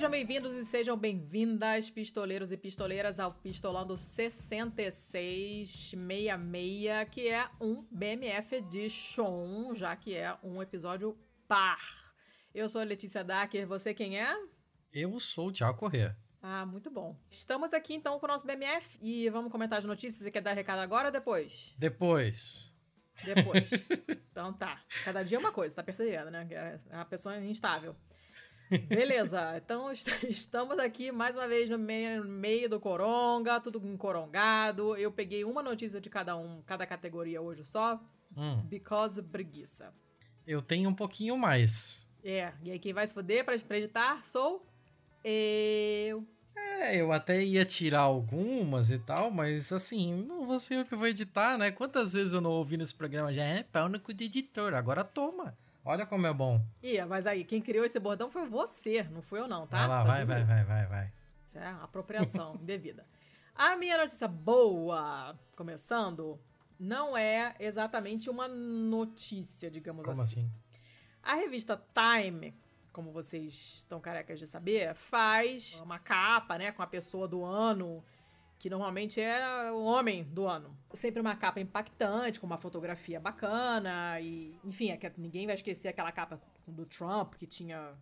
Sejam bem-vindos e sejam bem-vindas, pistoleiros e pistoleiras, ao Pistolando 6666, que é um BMF Edition, já que é um episódio par. Eu sou a Letícia Dacker, você quem é? Eu sou o Tiago Corrêa. Ah, muito bom. Estamos aqui então com o nosso BMF e vamos comentar as notícias. Você quer dar recado agora ou depois? Depois. Depois. então tá. Cada dia é uma coisa, tá percebendo, né? É uma pessoa instável. Beleza, então estamos aqui mais uma vez no meio, no meio do coronga, tudo encorongado. Eu peguei uma notícia de cada um, cada categoria hoje só, Hum, because preguiça. eu tenho um pouquinho mais. É, e aí quem vai se foder pra, pra editar sou eu. É, eu até ia tirar algumas e tal, mas assim, não vou ser eu que vou editar, né? Quantas vezes eu não ouvi nesse programa já? É pau no cu de editor, agora toma. Olha como é bom. Ih, mas aí, quem criou esse bordão foi você, não fui eu não, tá? vai lá, vai, vai, vai, vai, vai. Isso é apropriação indevida. A minha notícia boa, começando, não é exatamente uma notícia, digamos Como assim. assim? A revista Time, como vocês estão carecas de saber, faz uma capa, né, com a pessoa do ano, que normalmente é o homem do ano. Sempre uma capa impactante, com uma fotografia bacana, e, enfim, é que ninguém vai esquecer aquela capa do Trump, que tinha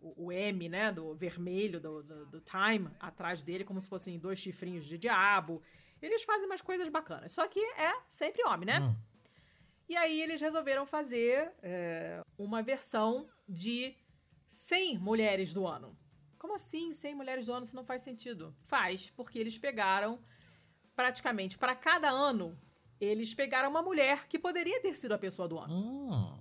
o, o M, né, do vermelho do, do, do Time atrás dele, como se fossem dois chifrinhos de diabo. Eles fazem umas coisas bacanas. Só que é sempre homem, né? Hum, E aí eles resolveram fazer é, uma versão de 100 mulheres do ano. Como assim 100 mulheres do ano? Isso não faz sentido. Faz, porque eles pegaram praticamente para cada ano, eles pegaram uma mulher que poderia ter sido a pessoa do ano, hum,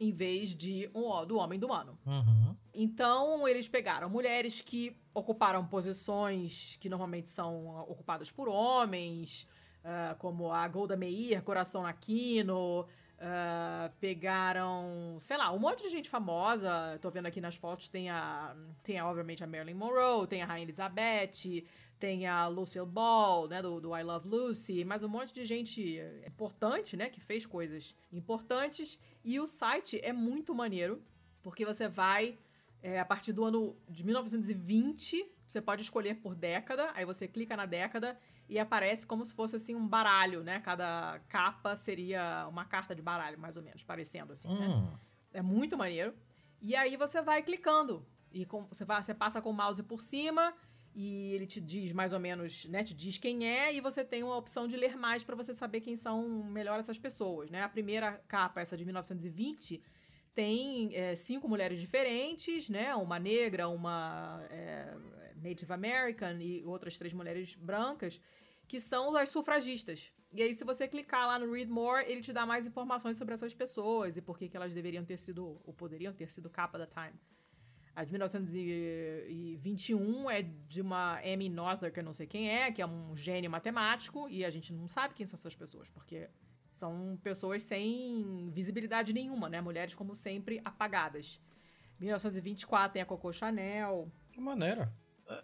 em vez de um do homem do ano. uhum. Então, eles pegaram mulheres que ocuparam posições que normalmente são ocupadas por homens, ah, como a Golda Meir, Coração Aquino. Ah, pegaram, sei lá, um monte de gente famosa. Tô vendo aqui nas fotos, tem a, tem a, obviamente a Marilyn Monroe, tem a Rainha Elizabeth, tem a Lucille Ball, né, do, do I Love Lucy, mas um monte de gente importante, né, que fez coisas importantes. E o site é muito maneiro, porque você vai é, a partir do ano de 1920, você pode escolher por década, aí você clica na década e aparece como se fosse assim um baralho, né? Cada capa seria uma carta de baralho, mais ou menos, parecendo assim, né? Hum. É muito maneiro. E aí você vai clicando. E com- você, vai, você passa com o mouse por cima e ele te diz mais ou menos, né? Te diz quem é e você tem uma opção de ler mais pra você saber quem são melhor essas pessoas, né? A primeira capa, essa de 1920, tem é, cinco mulheres diferentes, né? Uma negra, uma é, Native American e outras três mulheres brancas, que são as sufragistas. E aí, se você clicar lá no Read More, ele te dá mais informações sobre essas pessoas e por que, que elas deveriam ter sido, ou poderiam ter sido capa da Time. A de 1921 é de uma Amy Noether, que eu não sei quem é, que é um gênio matemático, e a gente não sabe quem são essas pessoas, porque são pessoas sem visibilidade nenhuma, né? Mulheres, como sempre, apagadas. 1924 tem a Coco Chanel. Que maneira.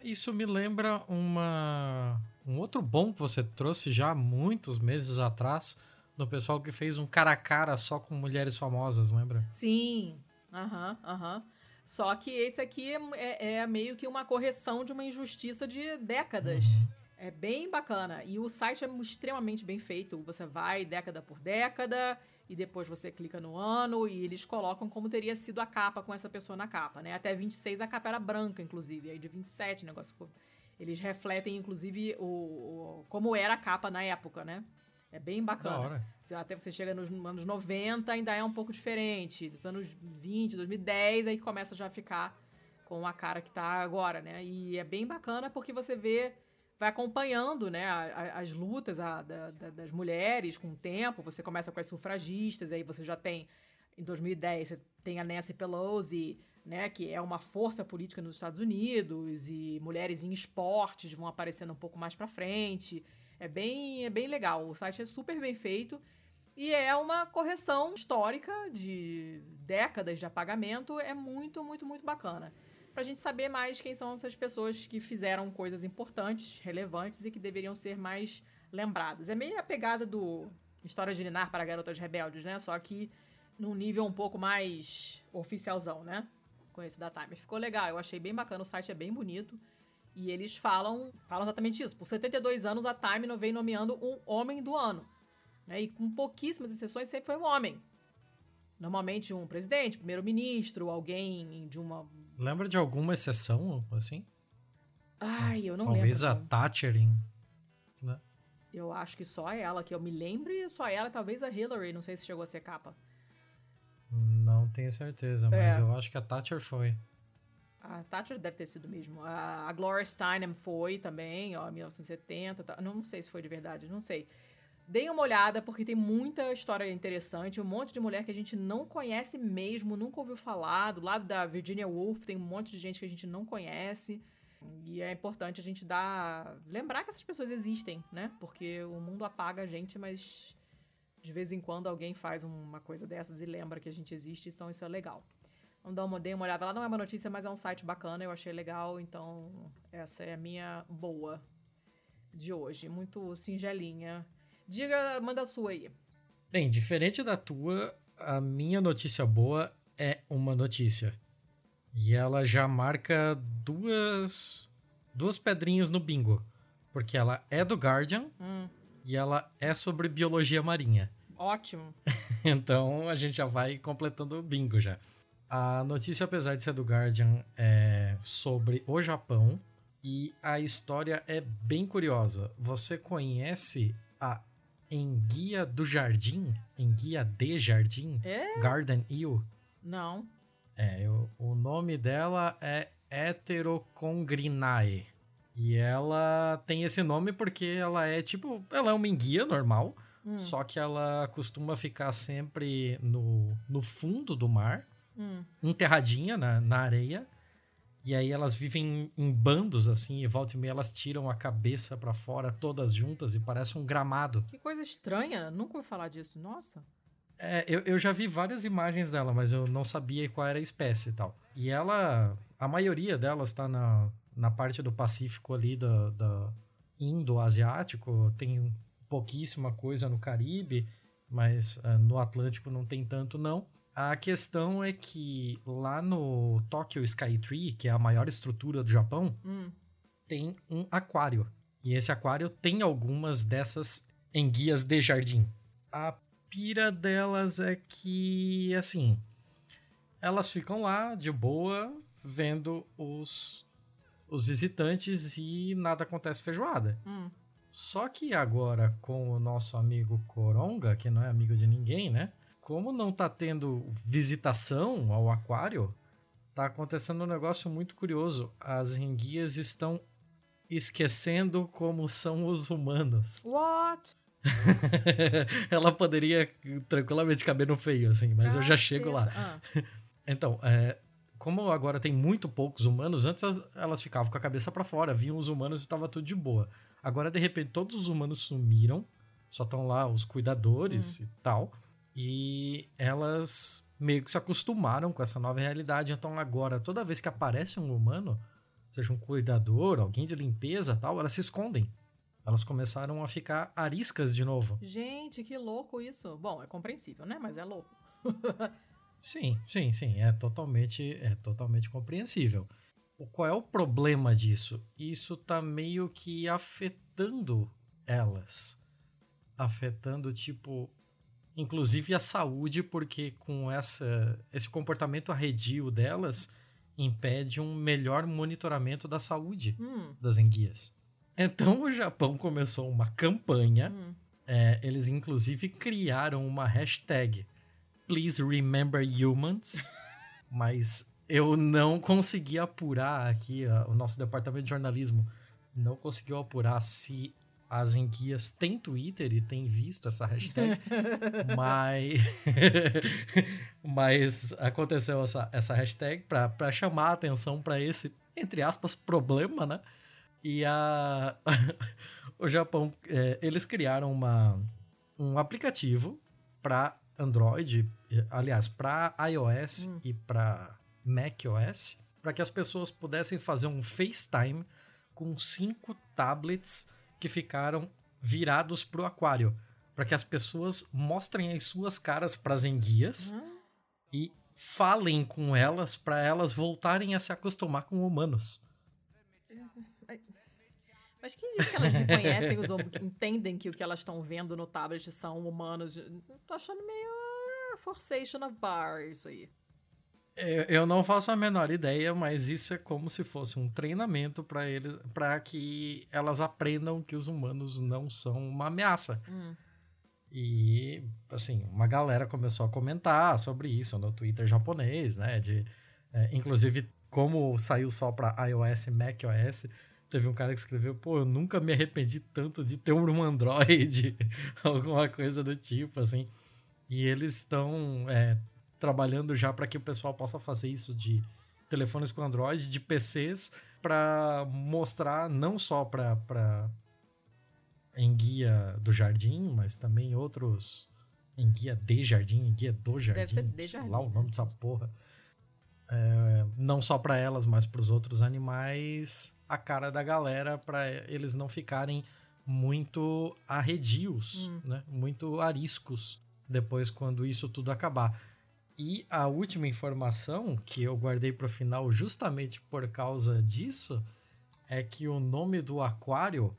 Isso me lembra uma um outro bom que você trouxe já há muitos meses atrás, do pessoal que fez um cara a cara só com mulheres famosas, lembra? Sim, aham, aham. Só que esse aqui é, é- é meio que uma correção de uma injustiça de décadas. É bem bacana. E o site é extremamente bem feito. Você vai década por década e depois você clica no ano e eles colocam como teria sido a capa com essa pessoa na capa, né? Até 26 a capa era branca, inclusive. Aí de 27 o negócio ficou... Eles refletem, inclusive, o, o- como era a capa na época, né? É bem bacana. Se até você chega nos anos 90, ainda é um pouco diferente. Nos anos 20, 2010, aí começa já a ficar com a cara que tá agora, né? E é bem bacana porque você vê, vai acompanhando, né, a- a- as lutas a- da- da- das mulheres com o tempo. Você começa com as sufragistas, aí você já tem, em 2010, você tem a Nancy Pelosi, né, que é uma força política nos Estados Unidos, e mulheres em esportes vão aparecendo um pouco mais pra frente. É bem, é bem legal. O site é super bem feito. E é uma correção histórica de décadas de apagamento. É muito, muito, muito bacana. Pra gente saber mais quem são essas pessoas que fizeram coisas importantes, relevantes e que deveriam ser mais lembradas. É meio a pegada do História de Ninar para Garotas Rebeldes, né? Só que num nível um pouco mais oficialzão, né? com esse da Time. Ficou legal, eu achei bem bacana, o site é bem bonito. E eles falam, falam exatamente isso. Por 72 anos, a Time não vem nomeando um homem do ano. Né? E com pouquíssimas exceções, sempre foi um homem. Normalmente um presidente, primeiro-ministro, alguém de uma. Lembra de alguma exceção, assim? Ai, eu não Talvez lembro. Talvez a Thatcherin. Né? Eu acho que só ela, que eu me lembre, só ela talvez a Hillary. Não sei se chegou a ser capa. Não tenho certeza, mas é. eu acho que a Thatcher foi. A Thatcher deve ter sido mesmo. A, a Gloria Steinem foi também, ó, 1970. Tá, não, não sei se foi de verdade, não sei. Deem uma olhada, porque tem muita história interessante. Um monte de mulher que a gente não conhece mesmo, nunca ouviu falar. Do lado da Virginia Woolf tem um monte de gente que a gente não conhece. E é importante a gente dar. lembrar que essas pessoas existem, né? Porque o mundo apaga a gente, mas de vez em quando alguém faz uma coisa dessas e lembra que a gente existe, então isso é legal. Vamos dar uma, dei uma olhada lá, não é uma notícia, mas é um site bacana, eu achei legal, então essa é a minha boa de hoje. Muito singelinha. Diga, manda a sua aí. Bem, diferente da tua, a minha notícia boa é uma notícia. E ela já marca duas duas pedrinhas no bingo. Porque ela é do Guardian hum. e ela é sobre biologia marinha. Ótimo. então a gente já vai completando o bingo já. A notícia, apesar de ser do Guardian, é sobre o Japão. E a história é bem curiosa. Você conhece a Enguia do Jardim? Enguia de Jardim? É? Garden Eel? Não. É, eu, o nome dela é Heterocongrinae. E ela tem esse nome porque ela é tipo. Ela é uma enguia normal. Hum. Só que ela costuma ficar sempre no, no fundo do mar, hum. enterradinha na, na areia. E aí elas vivem em bandos, assim, e volta e meia elas tiram a cabeça para fora, todas juntas, e parece um gramado. Que coisa estranha, nunca ouvi falar disso, nossa. É, eu, eu já vi várias imagens dela, mas eu não sabia qual era a espécie e tal. E ela, a maioria delas tá na, na parte do Pacífico ali, da, da Indo-Asiático, tem pouquíssima coisa no Caribe, mas uh, no Atlântico não tem tanto não. A questão é que lá no Tokyo Skytree, que é a maior estrutura do Japão, hum. tem um aquário. E esse aquário tem algumas dessas enguias de jardim. A pira delas é que, assim, elas ficam lá de boa, vendo os, os visitantes e nada acontece feijoada. Hum. Só que agora, com o nosso amigo Coronga, que não é amigo de ninguém, né? Como não tá tendo visitação ao aquário, tá acontecendo um negócio muito curioso. As enguias estão esquecendo como são os humanos. What? Ela poderia tranquilamente caber no feio, assim, mas ah, eu já chego lá. Ah. Então, é, como agora tem muito poucos humanos, antes elas ficavam com a cabeça para fora, viam os humanos e estava tudo de boa. Agora, de repente, todos os humanos sumiram, só estão lá os cuidadores hum. e tal. E elas meio que se acostumaram com essa nova realidade. Então agora, toda vez que aparece um humano, seja um cuidador, alguém de limpeza tal, elas se escondem. Elas começaram a ficar ariscas de novo. Gente, que louco isso. Bom, é compreensível, né? Mas é louco. sim, sim, sim. É totalmente, é totalmente compreensível. O, qual é o problema disso? Isso tá meio que afetando elas. Afetando, tipo, inclusive a saúde, porque com essa, esse comportamento arredio delas impede um melhor monitoramento da saúde hum. das enguias. Então o Japão começou uma campanha, hum. é, eles inclusive criaram uma hashtag Please Remember Humans, mas eu não consegui apurar aqui, o nosso departamento de jornalismo não conseguiu apurar se as enguias têm Twitter e têm visto essa hashtag, mas, mas aconteceu essa, essa hashtag para chamar a atenção para esse, entre aspas, problema, né? E a, o Japão, é, eles criaram uma, um aplicativo para Android, aliás, para iOS hum. e para macOS, para que as pessoas pudessem fazer um FaceTime com cinco tablets que ficaram virados pro aquário, para que as pessoas mostrem as suas caras para as enguias uhum. e falem com elas para elas voltarem a se acostumar com humanos. Mas quem disse que elas reconhecem os entendem que o que elas estão vendo no tablet são humanos? Tô achando meio forçation of bar isso aí. Eu não faço a menor ideia, mas isso é como se fosse um treinamento para ele, para que elas aprendam que os humanos não são uma ameaça. Hum. E assim, uma galera começou a comentar sobre isso no Twitter japonês, né? De, é, inclusive, como saiu só para iOS e macOS, teve um cara que escreveu: pô, eu nunca me arrependi tanto de ter um Android, alguma coisa do tipo, assim. E eles estão é, trabalhando já para que o pessoal possa fazer isso de telefones com Android, de PCs, para mostrar não só para em guia do jardim, mas também outros em guia de jardim, em guia do jardim, Deve ser de sei jardim, lá o nome dessa porra. É, não só para elas, mas para os outros animais, a cara da galera para eles não ficarem muito arredios, hum. né? Muito ariscos depois quando isso tudo acabar. E a última informação que eu guardei para o final justamente por causa disso é que o nome do aquário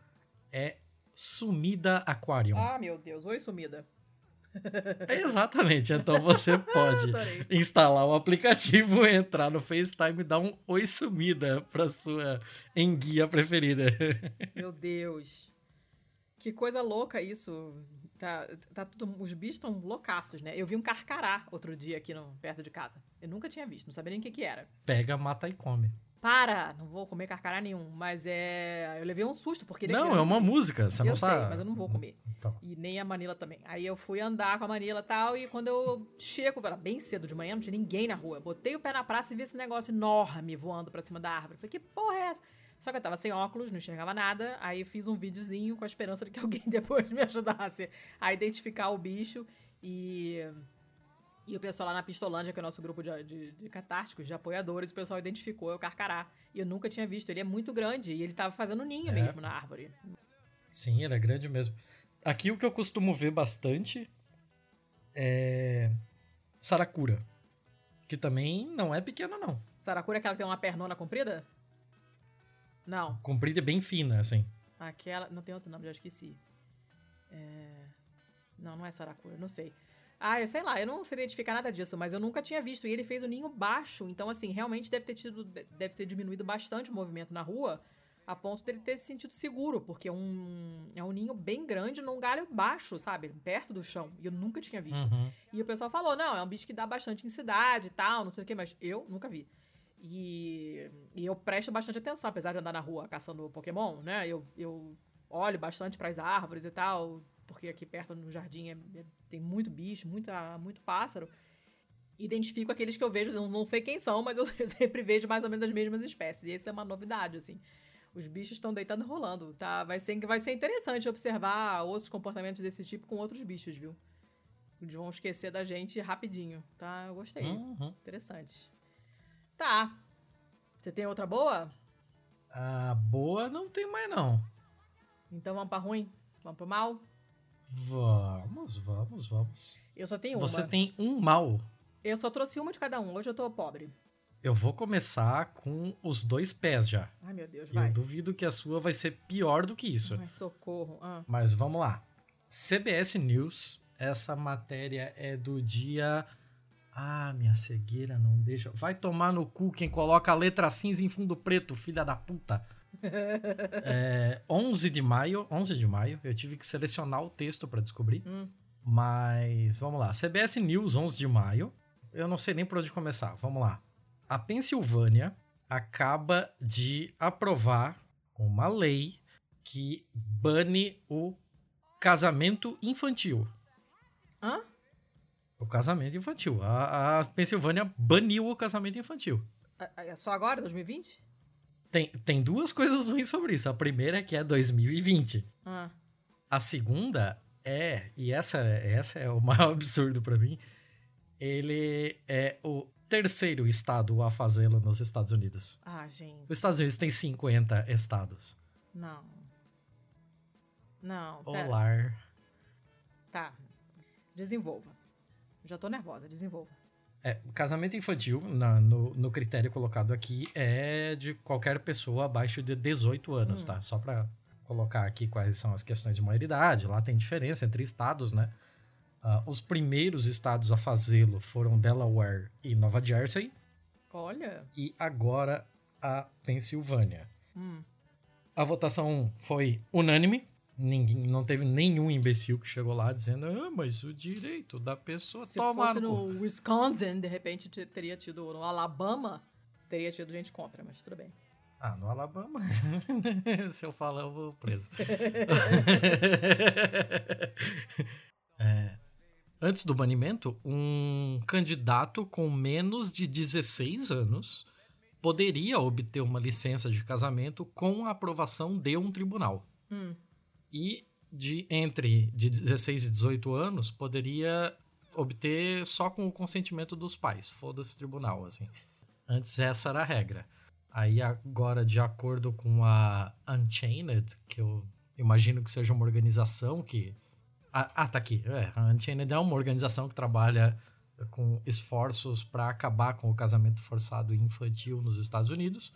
é Sumida Aquarium. Ah, meu Deus. Oi, Sumida. Exatamente. Então você pode instalar o aplicativo, entrar no FaceTime e dar um oi sumida para sua enguia preferida. Meu Deus. Que coisa louca isso. Tá, tá tudo, os bichos estão loucaços, né? Eu vi um carcará outro dia aqui no, perto de casa. Eu nunca tinha visto, não sabia nem o que, que era. Pega, mata e come. Para! Não vou comer carcará nenhum. Mas é. Eu levei um susto, porque ele é Não, é, é uma música, você eu não sabe. Eu sei, mas eu não vou comer. Então. E nem a Manila também. Aí eu fui andar com a Manila e tal, e quando eu chego, era bem cedo de manhã, não tinha ninguém na rua. botei o pé na praça e vi esse negócio enorme voando pra cima da árvore. falei, que porra é essa? Só que eu tava sem óculos, não enxergava nada. Aí fiz um videozinho com a esperança de que alguém depois me ajudasse a identificar o bicho. E. E o pessoal lá na Pistolândia, que é o nosso grupo de, de, de catárticos, de apoiadores, o pessoal identificou é o carcará. E eu nunca tinha visto. Ele é muito grande e ele tava fazendo ninho é. mesmo na árvore. Sim, ele é grande mesmo. Aqui o que eu costumo ver bastante é. Saracura. Que também não é pequena, não. Saracura é aquela que tem uma pernona comprida? Não. Comprida e bem fina, assim. Aquela. Não tem outro nome, já esqueci. É... Não, não é Saracura, não sei. Ah, eu sei lá, eu não sei identificar nada disso, mas eu nunca tinha visto. E ele fez o ninho baixo, então, assim, realmente deve ter tido. Deve ter diminuído bastante o movimento na rua, a ponto dele ter se sentido seguro, porque é um, é um ninho bem grande num galho baixo, sabe? Perto do chão. E eu nunca tinha visto. Uhum. E o pessoal falou: não, é um bicho que dá bastante em cidade e tal, não sei o quê, mas eu nunca vi. E, e eu presto bastante atenção, apesar de andar na rua caçando Pokémon, né? Eu, eu olho bastante para as árvores e tal, porque aqui perto no jardim é, é, tem muito bicho, muita, muito pássaro. Identifico aqueles que eu vejo, eu não sei quem são, mas eu sempre vejo mais ou menos as mesmas espécies. E isso é uma novidade, assim. Os bichos estão deitando e rolando, tá? Vai ser, vai ser interessante observar outros comportamentos desse tipo com outros bichos, viu? Eles vão esquecer da gente rapidinho, tá? Eu gostei. Uhum. Interessante. Tá. Você tem outra boa? Ah, boa não tem mais, não. Então vamos pra ruim? Vamos pro mal? Vamos, vamos, vamos. Eu só tenho uma. Você tem um mal. Eu só trouxe uma de cada um. Hoje eu tô pobre. Eu vou começar com os dois pés já. Ai, meu Deus, vai. Eu duvido que a sua vai ser pior do que isso. Ai, socorro. Ah. Mas vamos lá. CBS News, essa matéria é do dia ah, minha cegueira não deixa. Vai tomar no cu quem coloca a letra cinza em fundo preto, filha da puta. é, 11 de maio, 11 de maio, eu tive que selecionar o texto para descobrir. Hum. Mas vamos lá. CBS News, 11 de maio. Eu não sei nem por onde começar. Vamos lá. A Pensilvânia acaba de aprovar uma lei que bane o casamento infantil. Hã? O casamento infantil. A, a Pensilvânia baniu o casamento infantil. É só agora, 2020? Tem, tem duas coisas ruins sobre isso. A primeira é que é 2020. Ah. A segunda é, e essa, essa é o maior absurdo para mim, ele é o terceiro estado a fazê-lo nos Estados Unidos. Ah, gente. Os Estados Unidos tem 50 estados. Não. Não. Olá. Tá. Desenvolva. Já tô nervosa, desenvolva. É, casamento infantil, na, no, no, critério colocado aqui, é de qualquer pessoa abaixo de 18 anos, hum. tá? Só pra colocar aqui quais são as questões de maioridade. Lá tem diferença entre estados, né? Uh, os primeiros estados a fazê-lo foram Delaware e Nova Jersey. Olha! E agora a Pensilvânia. Hum. A votação foi unânime. Ninguém, não teve nenhum imbecil que chegou lá dizendo, ah, mas o direito da pessoa Se fosse no Wisconsin, de repente teria tido, no Alabama, teria tido gente contra, mas tudo bem. Ah, no Alabama? Se eu falar, eu vou preso. é, antes do banimento, um candidato com menos de 16 anos poderia obter uma licença de casamento com a aprovação de um tribunal. Hum. E de entre de 16 e 18 anos poderia obter só com o consentimento dos pais. Foda-se tribunal, assim. Antes essa era a regra. Aí agora, de acordo com a Unchained, que eu imagino que seja uma organização que... Ah, ah tá aqui. É, a Unchained é uma organização que trabalha com esforços para acabar com o casamento forçado infantil nos Estados Unidos.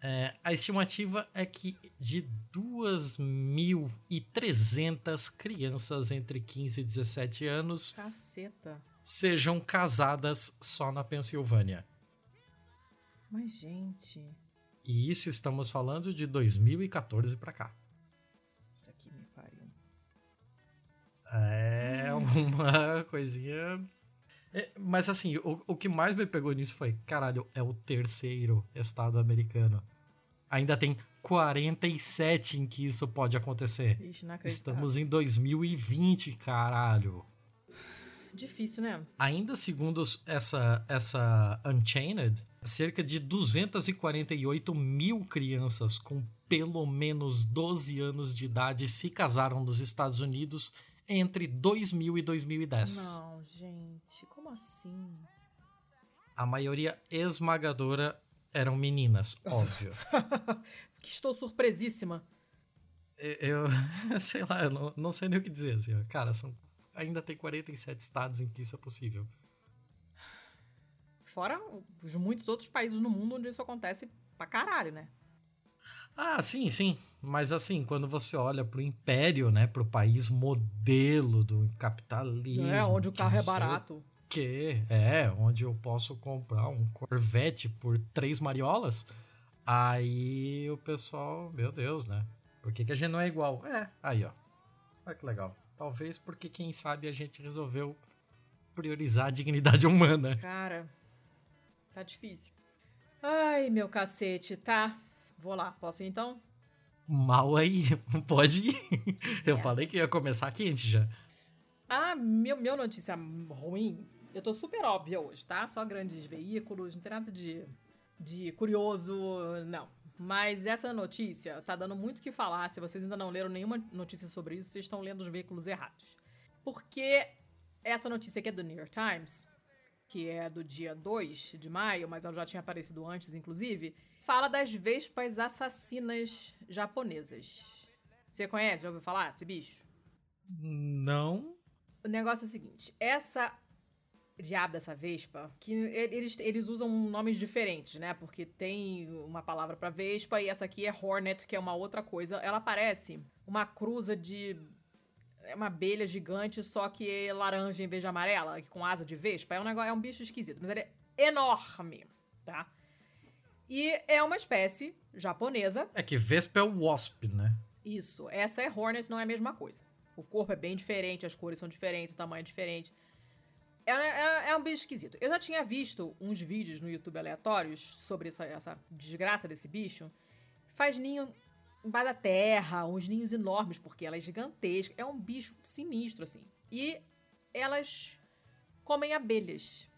É, a estimativa é que de 2.300 crianças entre 15 e 17 anos Caceta. sejam casadas só na Pensilvânia. Mas, gente. E isso estamos falando de 2014 para cá. Isso aqui me pariu. É uma coisinha é, mas assim, o, o que mais me pegou nisso foi, caralho, é o terceiro estado americano. Ainda tem 47 em que isso pode acontecer. Ixi, Estamos em 2020, caralho. Difícil, né? Ainda segundo essa, essa Unchained, cerca de 248 mil crianças com pelo menos 12 anos de idade se casaram nos Estados Unidos entre 2000 e 2010. Não, como assim? A maioria esmagadora eram meninas, óbvio. Estou surpresíssima. Eu, sei lá, eu não, não sei nem o que dizer. Assim, cara, são, ainda tem 47 estados em que isso é possível. Fora os muitos outros países no mundo onde isso acontece pra caralho, né? Ah, sim, sim. Mas assim, quando você olha pro império, né, pro país modelo do capitalismo. É, onde o carro é barato. Que é, onde eu posso comprar um Corvette por três mariolas. Aí o pessoal, meu Deus, né? Por que, que a gente não é igual? É, aí ó. Olha que legal. Talvez porque, quem sabe, a gente resolveu priorizar a dignidade humana. Cara, tá difícil. Ai, meu cacete, tá. Vou lá, posso ir então? Mal aí, pode ir. Eu é. falei que ia começar quente já. Ah, meu, meu notícia ruim, eu tô super óbvia hoje, tá? Só grandes veículos, não tem nada de, de curioso, não. Mas essa notícia tá dando muito o que falar. Se vocês ainda não leram nenhuma notícia sobre isso, vocês estão lendo os veículos errados. Porque essa notícia aqui é do New York Times, que é do dia 2 de maio, mas ela já tinha aparecido antes, inclusive fala das vespas assassinas japonesas. Você conhece? Já ouviu falar desse bicho? Não. O negócio é o seguinte: essa diabo dessa vespa, que eles, eles usam nomes diferentes, né? Porque tem uma palavra para vespa e essa aqui é hornet, que é uma outra coisa. Ela parece uma cruza de é uma abelha gigante, só que é laranja em vez de amarela, com asa de vespa. É um negócio, é um bicho esquisito, mas ele é enorme, tá? E é uma espécie japonesa. É que Vespa é o Wasp, né? Isso. Essa é Hornet, não é a mesma coisa. O corpo é bem diferente, as cores são diferentes, o tamanho é diferente. É, é, é, um bicho esquisito. Eu já tinha visto uns vídeos no YouTube aleatórios sobre essa, essa desgraça desse bicho. Faz ninho embaixo da terra, uns ninhos enormes, porque ela é gigantesca. É um bicho sinistro, assim. E elas comem abelhas.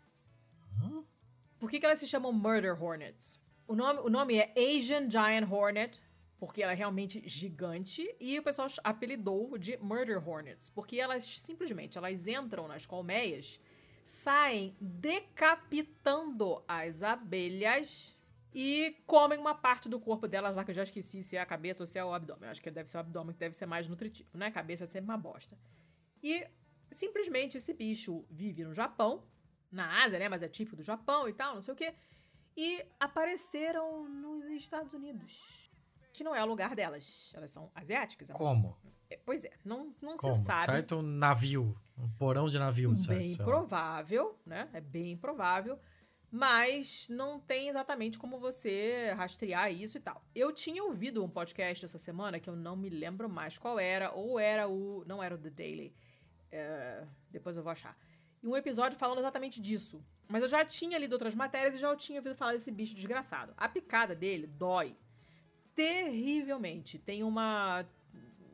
Por que, que elas se chamam Murder Hornets? O nome, o nome é Asian Giant Hornet, porque ela é realmente gigante, e o pessoal apelidou de Murder Hornets, porque elas simplesmente elas entram nas colmeias, saem decapitando as abelhas e comem uma parte do corpo delas lá, que eu já esqueci se é a cabeça ou se é o abdômen. Eu acho que deve ser o abdômen que deve ser mais nutritivo, né? A cabeça é sempre uma bosta. E simplesmente esse bicho vive no Japão, na Ásia, né? Mas é típico do Japão e tal, não sei o quê. E apareceram nos Estados Unidos. Que não é o lugar delas. Elas são asiáticas. elas- Como? É, Pois é, não, não Como? se sabe. Certo? Um navio. Um porão de navio, certo? bem provável, né? É bem provável. Mas não tem exatamente como você rastrear isso e tal. Eu tinha ouvido um podcast essa semana que eu não me lembro mais qual era, ou era o. Não era o The Daily. É, depois eu vou achar. E um episódio falando exatamente disso. Mas eu já tinha lido outras matérias e já tinha ouvido falar desse bicho desgraçado. A picada dele dói terrivelmente. Tem uma.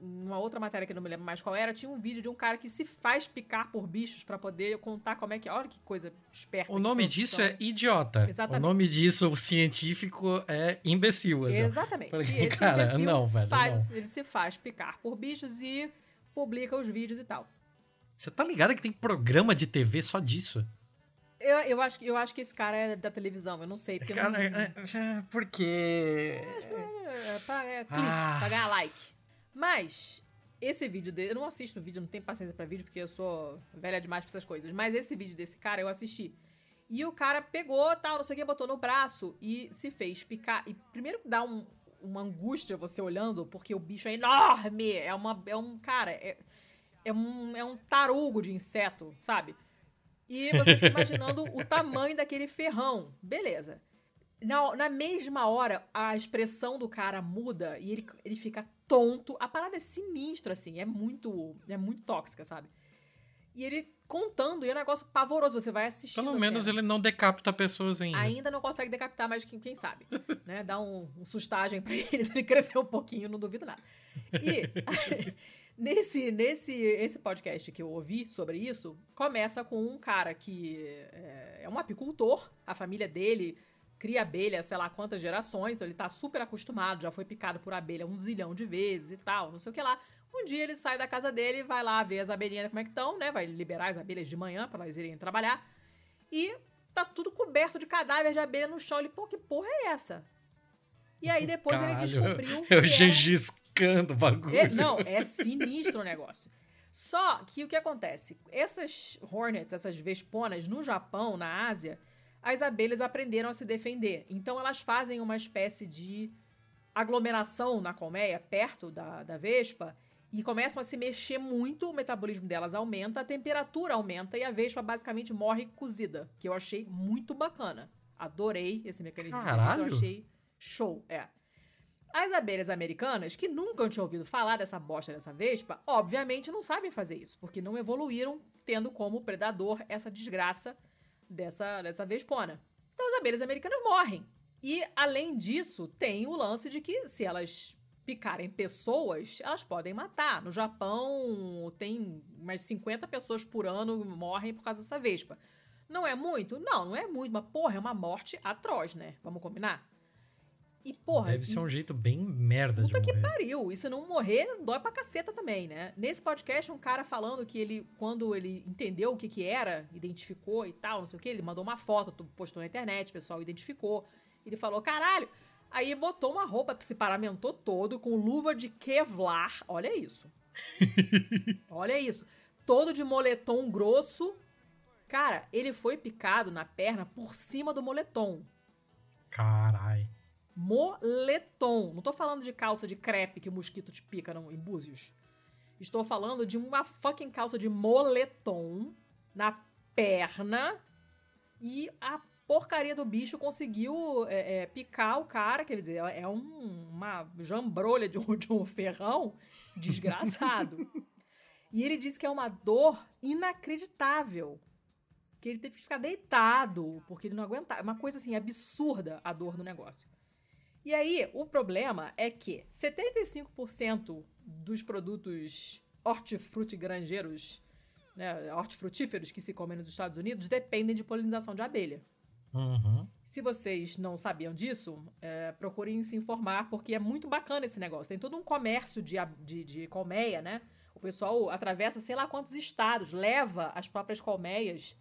Uma outra matéria que eu não me lembro mais qual era, tinha um vídeo de um cara que se faz picar por bichos pra poder contar como é que. Olha que coisa esperta. O nome disso é idiota. Exatamente. O nome disso científico é imbecil. assim. Exatamente. Falei, cara, não, velho, faz- Ele se faz picar por bichos e publica os vídeos e tal. Você tá ligado que tem programa de TV só disso? Eu, eu, acho, que- eu acho que esse cara é da televisão, eu não sei. Porque Cara, não, é, é, porque. É, pra, é clique, Ah. pra ganhar like. Mas, esse vídeo dele, eu não assisto vídeo, não tenho paciência pra vídeo, porque eu sou velha demais pra essas coisas. Mas esse vídeo desse cara eu assisti. E o cara pegou, tal, não sei o que, botou no braço e se fez picar. E primeiro dá um, uma angústia você olhando, porque o bicho é enorme. É, uma, é um, cara, é, é, um, é um tarugo de inseto, sabe? E você fica imaginando o tamanho daquele ferrão. Beleza. Na, na mesma hora, a expressão do cara muda e ele, ele fica tonto. A parada é sinistra, assim. É muito, é muito tóxica, sabe? E ele contando, e é um negócio pavoroso. Você vai assistindo. Pelo a menos cena. ele não decapita pessoas ainda. Ainda não consegue decapitar, mas quem, quem sabe, né? Dá um, um sustagem pra ele, se ele crescer um pouquinho, não duvido nada. E nesse, nesse esse podcast que eu ouvi sobre isso, começa com um cara que é, é um apicultor, a família dele cria abelha, sei lá quantas gerações, então ele tá super acostumado, já foi picado por abelha um zilhão de vezes e tal, não sei o que lá. Um dia ele sai da casa dele, vai lá ver as abelhinhas como é que estão, né? Vai liberar as abelhas de manhã para elas irem trabalhar. E tá tudo coberto de cadáver de abelha no chão. Ele, pô, que porra é essa? E aí depois ele Caralho, descobriu que Eu era- Gengis Khan do bagulho. é, não, é sinistro o negócio. Só que o que acontece? Essas hornets, essas vesponas no Japão, na Ásia, as abelhas aprenderam a se defender. Então elas fazem uma espécie de aglomeração na colmeia, perto da, da vespa, e começam a se mexer muito, o metabolismo delas aumenta, a temperatura aumenta e a vespa basicamente morre cozida, que eu achei muito bacana. Adorei esse mecanismo. Caralho! Eu achei show, é. As abelhas americanas, que nunca tinham ouvido falar dessa bosta dessa vespa, obviamente não sabem fazer isso, porque não evoluíram tendo como predador essa desgraça dessa, dessa vespona. Então as abelhas americanas morrem. E, além disso, tem o lance de que se elas picarem pessoas, elas podem matar. No Japão, tem umas 50 pessoas por ano morrem por causa dessa vespa. Não é muito? Não, não é muito, mas, porra, é uma morte atroz, né? Vamos combinar? E, porra, Deve ser um jeito bem merda de Puta que morrer. pariu. E se não morrer, dói pra caceta também, né? Nesse podcast, um cara falando que ele, quando ele entendeu o que que era, identificou e tal, não sei o que, ele mandou uma foto, tu- postou na internet, o pessoal identificou. Ele falou, caralho. Aí botou uma roupa, se paramentou todo, com luva de Kevlar. Olha isso. Olha isso. Todo de moletom grosso. Cara, ele foi picado na perna por cima do moletom. Carai. Moletom. Não tô falando de calça de crepe que o mosquito te pica não, em búzios. Estou falando de uma fucking calça de moletom na perna e a porcaria do bicho conseguiu é, é, picar o cara, quer dizer, é um- uma jambrolha de um, de um ferrão desgraçado. e ele disse que é uma dor inacreditável. Que ele teve que ficar deitado, porque ele não aguentava. Uma coisa assim, absurda a dor do negócio. E aí, o problema é que 75% dos produtos hortifrutigranjeiros, né, hortifrutíferos que se comem nos Estados Unidos, dependem de polinização de abelha. Uhum. Se vocês não sabiam disso, é, procurem se informar, porque é muito bacana esse negócio. Tem todo um comércio de, de, de colmeia, né? O pessoal atravessa sei lá quantos estados, leva as próprias colmeias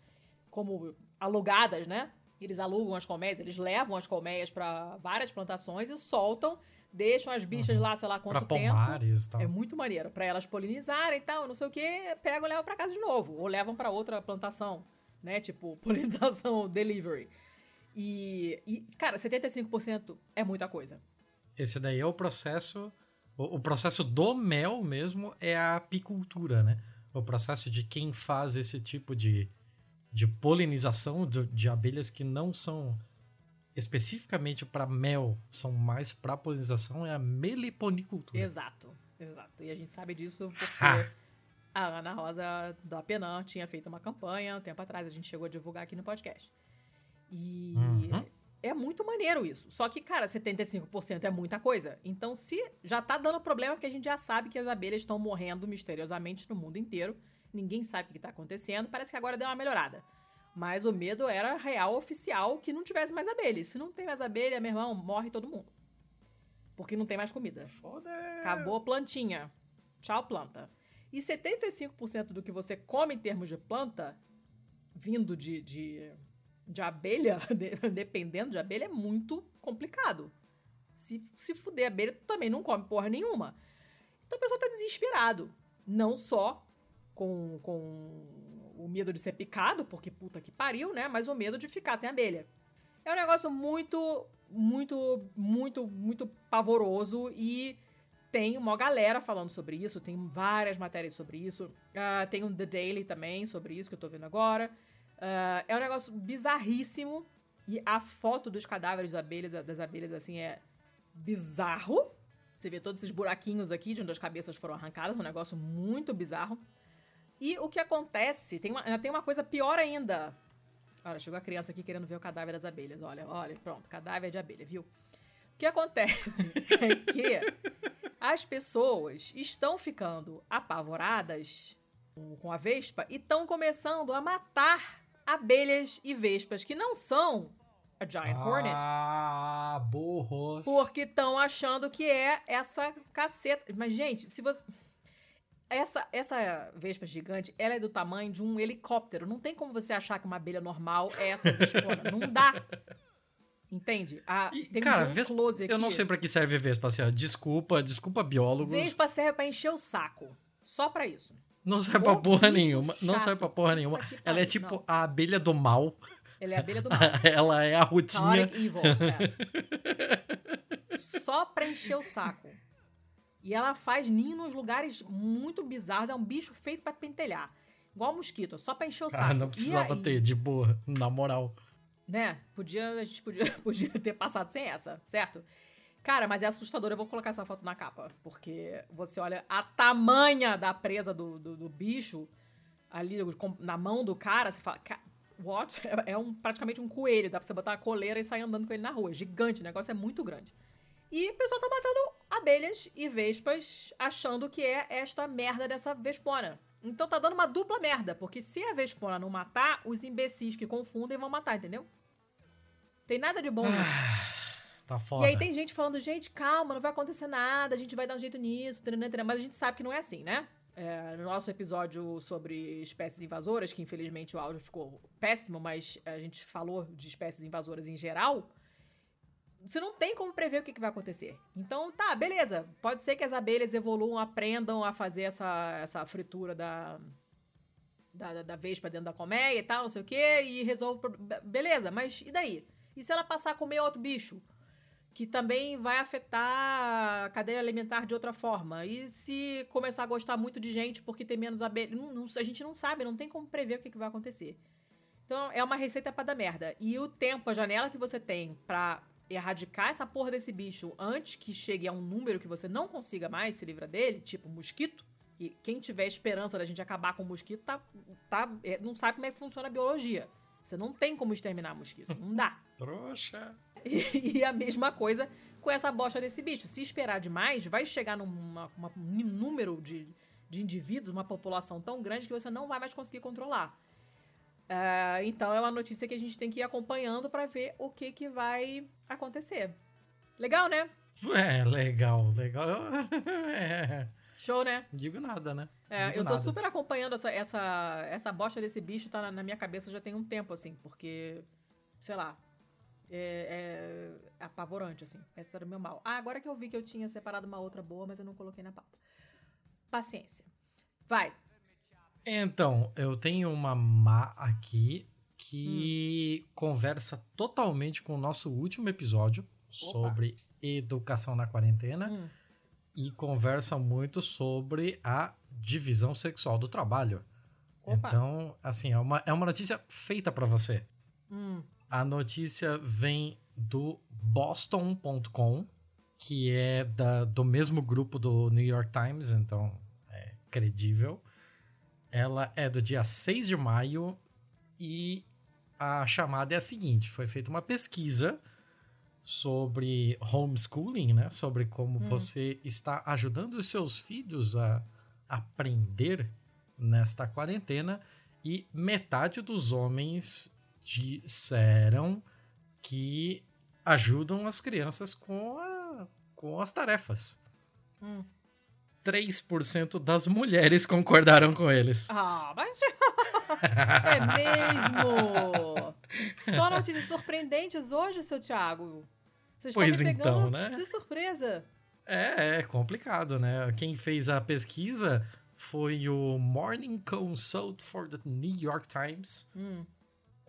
como alugadas, né? Eles alugam as colmeias, eles levam as colmeias para várias plantações e soltam, deixam as bichas Uhum. lá, sei lá Pra quanto tempo. pomares tal. É muito maneiro. Pra elas polinizarem e tal, não sei o que, pegam e levam pra casa de novo. Ou levam pra outra plantação né? Tipo, polinização delivery. E, e, cara, 75% é muita coisa. Esse daí é o processo. O, processo do mel mesmo é a apicultura, né? O processo de quem faz esse tipo de, de polinização de, de abelhas que não são especificamente para mel, são mais para polinização, é a meliponicultura. Exato, exato. E a gente sabe disso porque ha. a Ana Rosa da Penã tinha feito uma campanha um tempo atrás, a gente chegou a divulgar aqui no podcast. E uhum. é muito maneiro isso. Só que, cara, 75% é muita coisa. Então, se já tá dando problema, porque a gente já sabe que as abelhas estão morrendo misteriosamente no mundo inteiro. Ninguém sabe o que tá acontecendo. Parece que agora deu uma melhorada. Mas o medo era real, oficial, que não tivesse mais abelha. Se não tem mais abelha, meu irmão, morre todo mundo. Porque não tem mais comida. Foda. Acabou a plantinha. Tchau, planta. E 75% do que você come em termos de planta, vindo de, de de abelha, dependendo de abelha, é muito complicado. Se, se fuder a abelha, tu também não come porra nenhuma. Então o pessoal tá desesperado. Não só com, com o medo de ser picado, porque puta que pariu, né? Mas o medo de ficar sem abelha. É um negócio muito, muito, muito, muito pavoroso e tem uma galera falando sobre isso, tem várias matérias sobre isso. Uh, tem um The Daily também sobre isso que eu tô vendo agora. Uh, é um negócio bizarríssimo. E a foto dos cadáveres das abelhas, das abelhas, assim, é bizarro. Você vê todos esses buraquinhos aqui de onde as cabeças foram arrancadas. É um negócio muito bizarro. E o que acontece, tem uma, tem uma coisa pior ainda. Olha, chegou a criança aqui querendo ver o cadáver das abelhas. Olha, olha, pronto, cadáver de abelha, viu? O que acontece é que as pessoas estão ficando apavoradas com a vespa e estão começando a matar abelhas e vespas, que não são a Giant Hornet. Ah, burros. Porque estão achando que é essa caceta. Mas, gente, se você. Essa, essa vespa gigante, ela é do tamanho de um helicóptero. Não tem como você achar que uma abelha normal é essa vespona. não dá. Entende? A, e, tem cara, um vespa, close aqui. Eu não sei para que serve vespa, assim, ó. Desculpa, desculpa, biólogos. Vespa serve para encher o saco. Só para isso. Não serve pra porra nenhuma. Chato. Não serve pra porra nenhuma. Ela é tipo não. a abelha do mal. Ela é a abelha do mal. Ela é a rotinha. Evil, é. Só pra encher o saco. E ela faz ninho nos lugares muito bizarros. É um bicho feito para pentelhar. Igual mosquito, só pra encher o ah, saco. Ah, não precisava ter, de boa, na moral. Né? Podia, a gente podia, podia ter passado sem essa, certo? Cara, mas é assustador. Eu vou colocar essa foto na capa. Porque você olha a tamanha da presa do, do, do bicho ali na mão do cara. Você fala, what? É, é um, praticamente um coelho. Dá pra você botar uma coleira e sair andando com ele na rua. Gigante, o negócio é muito grande. E o pessoal tá matando abelhas e vespas achando que é esta merda dessa vespona. Então tá dando uma dupla merda. Porque se a vespona não matar, os imbecis que confundem vão matar, entendeu? Tem nada de bom nisso. Ah. Tá foda. E aí tem gente falando, gente, calma, não vai acontecer nada, a gente vai dar um jeito nisso, mas a gente sabe que não é assim, né? É, no nosso episódio sobre espécies invasoras, que infelizmente o áudio ficou péssimo, mas a gente falou de espécies invasoras em geral, você não tem como prever o que, que, vai acontecer. Então, tá, beleza. Pode ser que as abelhas evoluam, aprendam a fazer essa, essa fritura da, da, da vespa dentro da colmeia e tal, não sei o quê, e resolve. Beleza, mas e daí? E se ela passar a comer outro bicho? que também vai afetar a cadeia alimentar de outra forma. E se começar a gostar muito de gente porque tem menos abelha, não, não, a gente não sabe, não tem como prever o que, que vai acontecer. Então é uma receita para dar merda. E o tempo, a janela que você tem para erradicar essa porra desse bicho antes que chegue a um número que você não consiga mais se livrar dele, tipo mosquito, e quem tiver esperança da gente acabar com o mosquito tá, tá, é, não sabe como é que funciona a biologia. Você não tem como exterminar mosquito, não dá. Trouxa. E, a mesma coisa com essa bosta desse bicho. Se esperar demais, vai chegar num um número de, de indivíduos, uma população tão grande que você não vai mais conseguir controlar. Uh, então é uma notícia que a gente tem que ir acompanhando para ver o que, que vai acontecer. Legal, né? É, legal, legal. é. Show, né? Digo nada, né? É, Digo eu tô nada. super acompanhando essa, essa, essa bosta desse bicho, tá na, na minha cabeça já tem um tempo, assim, porque, sei lá, é, é, apavorante, assim. Esse era o meu mal. Ah, agora que eu vi que eu tinha separado uma outra boa, mas eu não coloquei na pauta. Paciência. Vai. Então, eu tenho uma má aqui, que hum. conversa totalmente com o nosso último episódio Opa. sobre educação na quarentena hum. e conversa muito sobre a divisão sexual do trabalho. Opa. Então, assim, é uma, é uma notícia feita para você. Hum. A notícia vem do boston.com, que é da, do mesmo grupo do New York Times, então é credível. Ela é do dia 6 de maio e a chamada é a seguinte: foi feita uma pesquisa sobre homeschooling, né? Sobre como hum. você está ajudando os seus filhos a aprender nesta quarentena e metade dos homens disseram que ajudam as crianças com, a, com as tarefas. Hum. 3% das mulheres concordaram com eles. Ah, mas. é mesmo! Só notícias surpreendentes hoje, seu Thiago. Vocês pois então, né? De surpresa. É, é complicado, né? Quem fez a pesquisa foi o Morning Consult for the New York Times. Hum.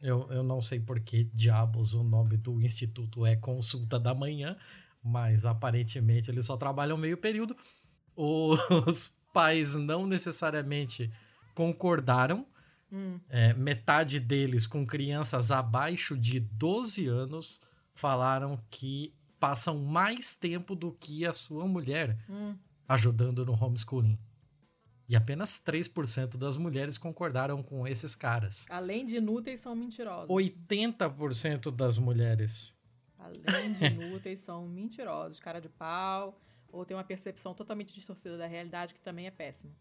Eu, eu não sei por que diabos o nome do instituto é Consulta da Manhã, mas aparentemente eles só trabalham meio período. Os pais não necessariamente concordaram. Hum. É, metade deles, com crianças abaixo de 12 anos, falaram que passam mais tempo do que a sua mulher hum. ajudando no homeschooling. E apenas 3% das mulheres concordaram com esses caras. Além de inúteis, são mentirosos. 80% das mulheres. Além de inúteis, são mentirosos. Cara de pau, ou tem uma percepção totalmente distorcida da realidade, que também é péssimo.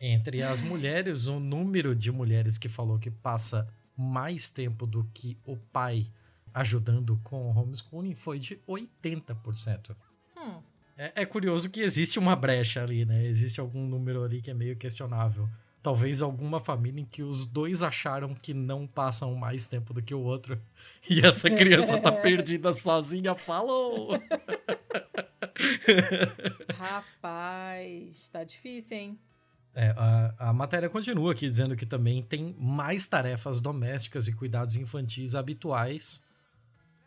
Entre as mulheres, o número de mulheres que falou que passa mais tempo do que o pai ajudando com o homeschooling foi de 80%. Hum. É, é, curioso que existe uma brecha ali, né? Existe algum número ali que é meio questionável. Talvez alguma família em que os dois acharam que não passam mais tempo do que o outro. E essa criança tá perdida sozinha. Falou! Rapaz, tá difícil, hein? É, a, a matéria continua aqui dizendo que também tem mais tarefas domésticas e cuidados infantis habituais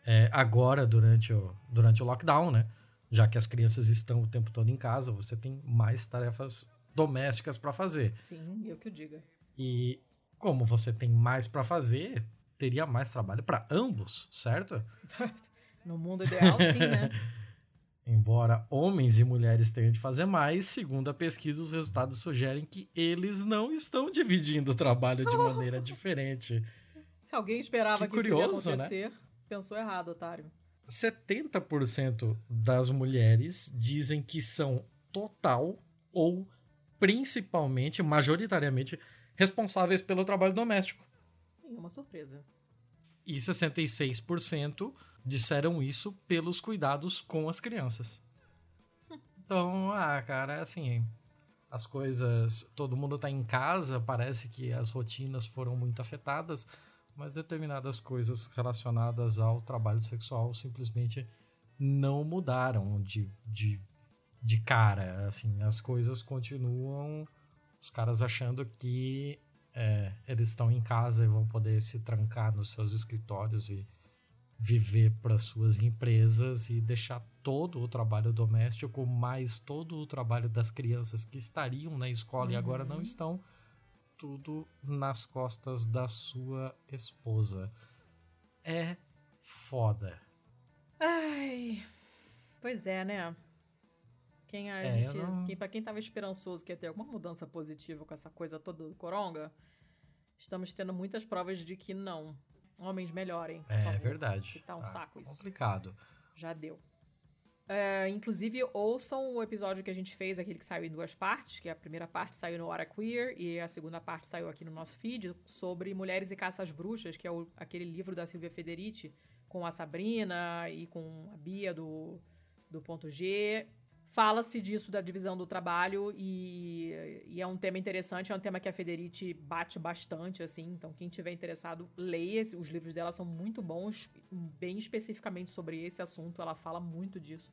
é, agora durante o, durante o lockdown, né? Já que as crianças estão o tempo todo em casa, você tem mais tarefas domésticas para fazer. Sim, eu que o diga. E como você tem mais para fazer, teria mais trabalho para ambos, certo? no mundo ideal, sim, né? Embora homens e mulheres tenham de fazer mais, segundo a pesquisa, os resultados sugerem que eles não estão dividindo o trabalho de maneira diferente. Se alguém esperava que, que curioso, isso ia né? acontecer, né? Pensou errado, otário. 70% das mulheres dizem que são total ou principalmente, majoritariamente, responsáveis pelo trabalho doméstico. Uma surpresa. E 66% disseram isso pelos cuidados com as crianças. Então, ah, cara, assim, as coisas. Todo mundo tá em casa, parece que as rotinas foram muito afetadas mas determinadas coisas relacionadas ao trabalho sexual simplesmente não mudaram de, de, de cara. Assim, as coisas continuam, os caras achando que é, eles estão em casa e vão poder se trancar nos seus escritórios e viver para suas empresas e deixar todo o trabalho doméstico, mais todo o trabalho das crianças que estariam na escola uhum. e agora não uhum. estão tudo nas costas da sua esposa. É foda. Ai. Pois é, né? Quem a é, gente, não... quem, pra quem tava esperançoso que ia ter alguma mudança positiva com essa coisa toda do coronga, estamos tendo muitas provas de que não. Homens melhorem. É favor, verdade. Que tá um ah, saco isso. Complicado. Já deu. É, inclusive, ouçam o episódio que a gente fez, aquele que saiu em duas partes, que a primeira parte saiu no Hora Queer e a segunda parte saiu aqui no nosso feed, sobre Mulheres e Caças Bruxas, que é o, aquele livro da Silvia Federici, com a Sabrina e com a Bia do, do Ponto G. Fala-se disso da divisão do trabalho e, e, é um tema interessante, é um tema que a Federici bate bastante, assim. Então, quem tiver interessado, leia. Os livros dela são muito bons, bem especificamente sobre esse assunto. Ela fala muito disso,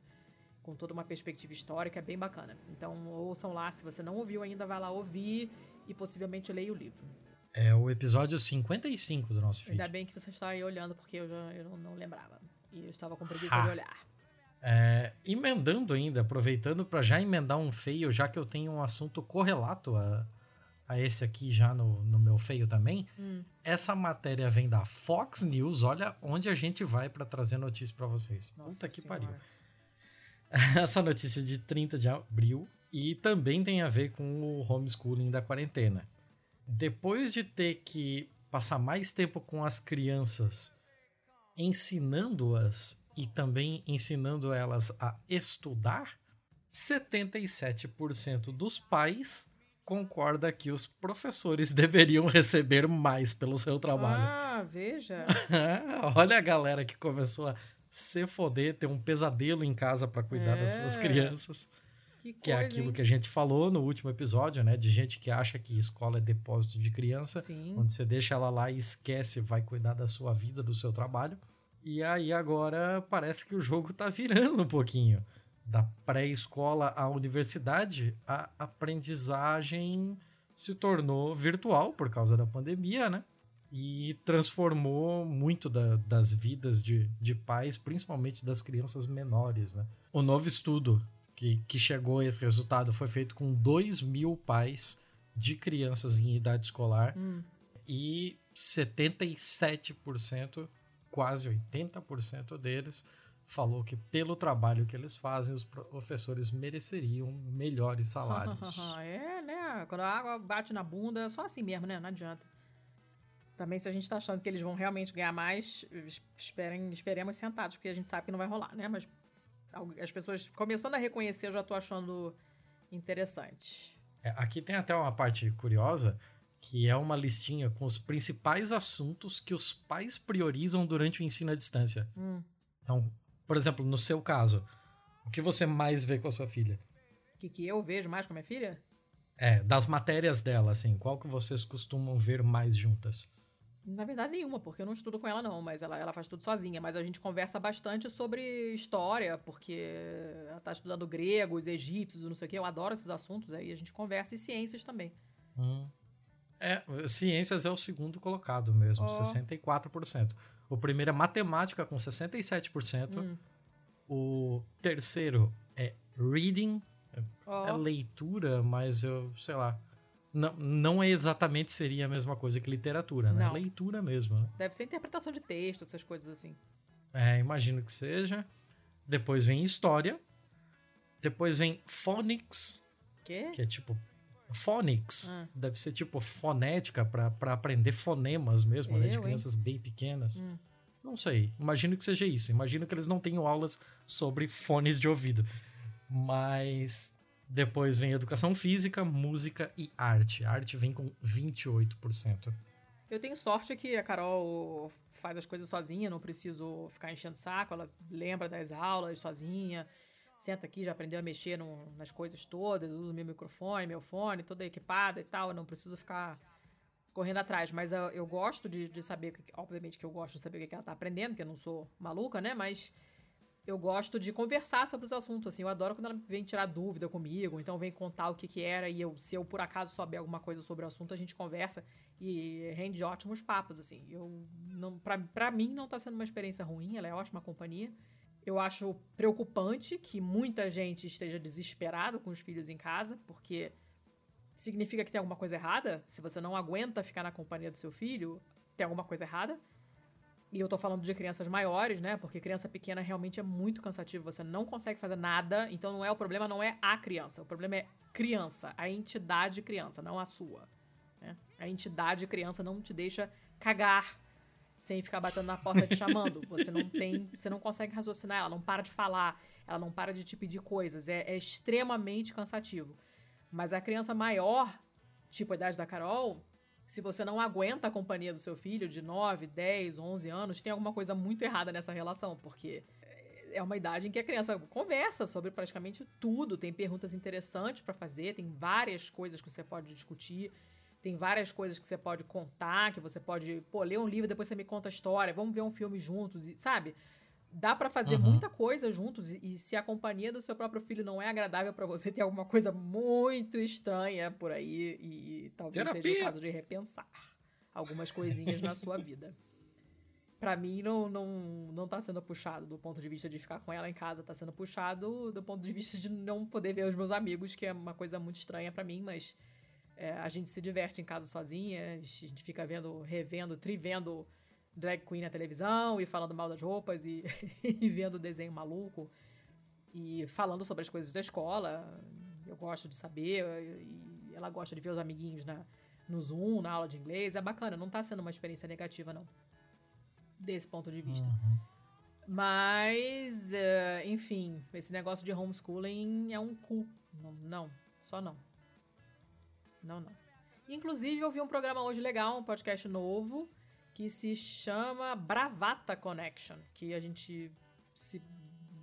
com toda uma perspectiva histórica, é bem bacana. Então, ouçam lá. Se você não ouviu ainda, vai lá ouvir e possivelmente leia o livro. É o episódio 55 do nosso feed. Ainda bem que você está aí olhando, porque eu, já, eu não, não lembrava. E eu estava com preguiça de olhar. É, emendando ainda, aproveitando para já emendar um feio, já que eu tenho um assunto correlato a, a esse aqui já no, no meu feio também. Hum. Essa matéria vem da Fox News. Olha onde a gente vai para trazer notícia para vocês. Nossa Puta que Senhora. pariu. Essa notícia é de 30 de abril e também tem a ver com o homeschooling da quarentena. Depois de ter que passar mais tempo com as crianças, ensinando-as e também ensinando elas a estudar, 77% dos pais concorda que os professores deveriam receber mais pelo seu trabalho. Ah, veja. Olha a galera que começou a se foder, ter um pesadelo em casa para cuidar das suas É. crianças. Que coisa, Que é aquilo hein? que a gente falou no último episódio, né? De gente que acha que escola é depósito de criança. Sim. Onde você deixa ela lá e esquece, vai cuidar da sua vida, do seu trabalho. E aí agora parece que o jogo tá virando um pouquinho. Da pré-escola à universidade, a aprendizagem se tornou virtual por causa da pandemia, né? E transformou muito da- das vidas de, de pais, principalmente das crianças menores, né? O novo estudo que, que chegou a esse resultado foi feito com 2 mil pais de crianças em idade escolar Hum. e 77%, quase 80% deles, falou que pelo trabalho que eles fazem, os professores mereceriam melhores salários. é, né? Quando a água bate na bunda, é só assim mesmo, né? Não adianta. Também, se a gente tá achando que eles vão realmente ganhar mais, es- esperem, esperemos sentados, porque a gente sabe que não vai rolar, né? Mas as pessoas começando a reconhecer, eu já tô achando interessante. É, aqui tem até uma parte curiosa, que é uma listinha com os principais assuntos que os pais priorizam durante o ensino à distância. Hum. Então, por exemplo, no seu caso, o que você mais vê com a sua filha? O que, que eu vejo mais com a minha filha? É, das matérias dela, assim, qual que vocês costumam ver mais juntas? Na verdade, nenhuma, porque eu não estudo com ela, não, mas ela, ela faz tudo sozinha. Mas a gente conversa bastante sobre história, porque ela tá estudando grego, os egípcios, não sei o quê. Eu adoro esses assuntos aí. A gente conversa e ciências também. Hum. É, ciências é o segundo colocado mesmo, Ó. 64%. O primeiro é matemática com 67%. Hum. O terceiro é reading, Ó, é leitura, mas eu, sei lá, não, não é exatamente seria a mesma coisa que literatura, né? Não. Leitura mesmo, né? deve ser interpretação de texto, essas coisas assim. É, imagino que seja. Depois vem história. Depois vem phonics, Quê? que é tipo phonics, Ah. deve ser tipo fonética pra aprender fonemas mesmo, né, de Eu, hein? crianças bem pequenas. Hum. Não sei, imagino que seja isso. Imagino que eles não tenham aulas sobre fones de ouvido. Mas depois vem educação física, música e arte. A arte vem com 28%. Eu tenho sorte que a Carol faz as coisas sozinha, não preciso ficar enchendo o saco, ela lembra das aulas sozinha, senta aqui, já aprendeu a mexer no- nas coisas todas, usa meu microfone, meu fone, toda equipada e tal, eu não preciso ficar correndo atrás, mas eu, eu gosto de, de saber, obviamente que eu gosto de saber o que ela tá aprendendo, porque eu não sou maluca, né, mas eu gosto de conversar sobre os assuntos, assim, eu adoro quando ela vem tirar dúvida comigo, então vem contar o que que era e eu, se eu por acaso souber alguma coisa sobre o assunto, a gente conversa e rende ótimos papos, assim. Eu não, pra, pra mim não tá sendo uma experiência ruim, ela é ótima companhia. Eu acho preocupante que muita gente esteja desesperado com os filhos em casa, porque significa que tem alguma coisa errada. Se você não aguenta ficar na companhia do seu filho, tem alguma coisa errada. E eu tô falando de crianças maiores, né? Porque criança pequena realmente é muito cansativo, você não consegue fazer nada. Então não é o problema, não é a criança. O problema é criança, a entidade criança, não a sua. né? A entidade criança não te deixa cagar sem ficar batendo na porta te chamando. Você não tem, você não consegue raciocinar, ela não para de falar, ela não para de te pedir coisas. É, é extremamente cansativo. Mas a criança maior, tipo a idade da Carol, se você não aguenta a companhia do seu filho de 9, 10, 11 anos, tem alguma coisa muito errada nessa relação, porque é uma idade em que a criança conversa sobre praticamente tudo, tem perguntas interessantes para fazer, tem várias coisas que você pode discutir, tem várias coisas que você pode contar, que você pode, pô, ler um livro, depois você me conta a história, vamos ver um filme juntos, e, sabe? Dá pra fazer Uhum. muita coisa juntos e, e se a companhia do seu próprio filho não é agradável pra você, tem alguma coisa muito estranha por aí e, talvez seja Terapia. o caso de repensar. algumas coisinhas na sua vida. Pra mim, não, não, não tá sendo puxado do ponto de vista de ficar com ela em casa, tá sendo puxado do ponto de vista de não poder ver os meus amigos, que é uma coisa muito estranha para mim, mas é, a gente se diverte em casa sozinha, a gente fica vendo, revendo, trivendo drag queen na televisão e falando mal das roupas e, e vendo desenho maluco e falando sobre as coisas da escola. Eu gosto de saber e ela gosta de ver os amiguinhos na, no Zoom, na aula de inglês. É bacana, não tá sendo uma experiência negativa, não. Desse ponto de vista. Uhum. Mas, uh, enfim, esse negócio de homeschooling é um cu. Não, não, só não. Não, não. Inclusive, eu vi um programa hoje legal, um podcast novo, que se chama Bravata Connection, que a gente se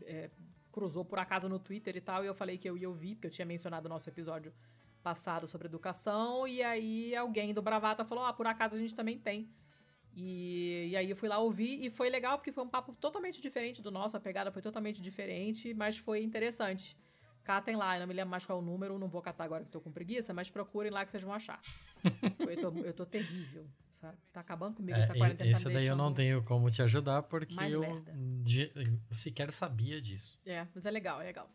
é, cruzou por acaso no Twitter e tal, e eu falei que eu ia ouvir, porque eu tinha mencionado o nosso episódio passado sobre educação, e aí alguém do Bravata falou, ah, por acaso a gente também tem. E, e aí eu fui lá ouvir, e foi legal, porque foi um papo totalmente diferente do nosso, a pegada foi totalmente diferente, mas foi interessante. Catem lá, eu não me lembro mais qual é o número, não vou catar agora que tô com preguiça, mas procurem lá que vocês vão achar. Foi, eu, tô, eu tô terrível sabe? Tá acabando comigo É, essa quarentena. esse tá daí eu não tenho como te ajudar porque Mais eu sequer sabia disso. É, mas é legal, é legal.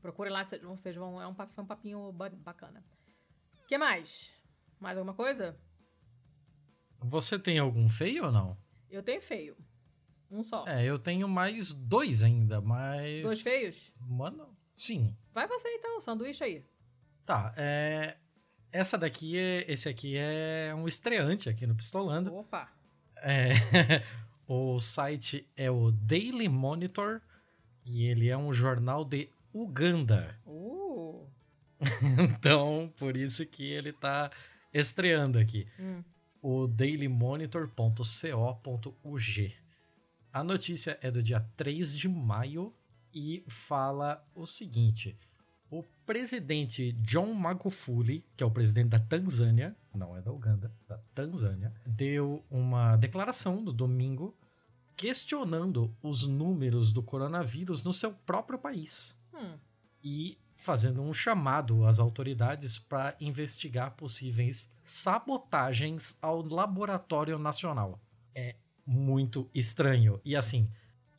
Procurem lá que vocês vão, vocês vão é um, pa- foi um papinho ba- bacana. O que mais? Mais alguma coisa? Você tem algum feio ou não? Eu tenho feio. Um só. É, eu tenho mais dois ainda, mas. Dois feios? Mano, sim. Vai você então, sanduíche aí. Tá, é. Essa daqui é. Esse aqui é um estreante aqui no Pistolando. Opa. É, o site é o Daily Monitor e ele é um jornal de Uganda. Uh. Então, por isso que ele tá estreando aqui. Hum. O dailymonitor.co.ug. A notícia é do dia 3 de maio e fala o seguinte: o presidente John Magufuli, que é o presidente da Tanzânia, não é da Uganda, da Tanzânia, deu uma declaração no domingo questionando os números do coronavírus no seu próprio país Hum. e fazendo um chamado às autoridades para investigar possíveis sabotagens ao laboratório nacional. É muito estranho. E assim,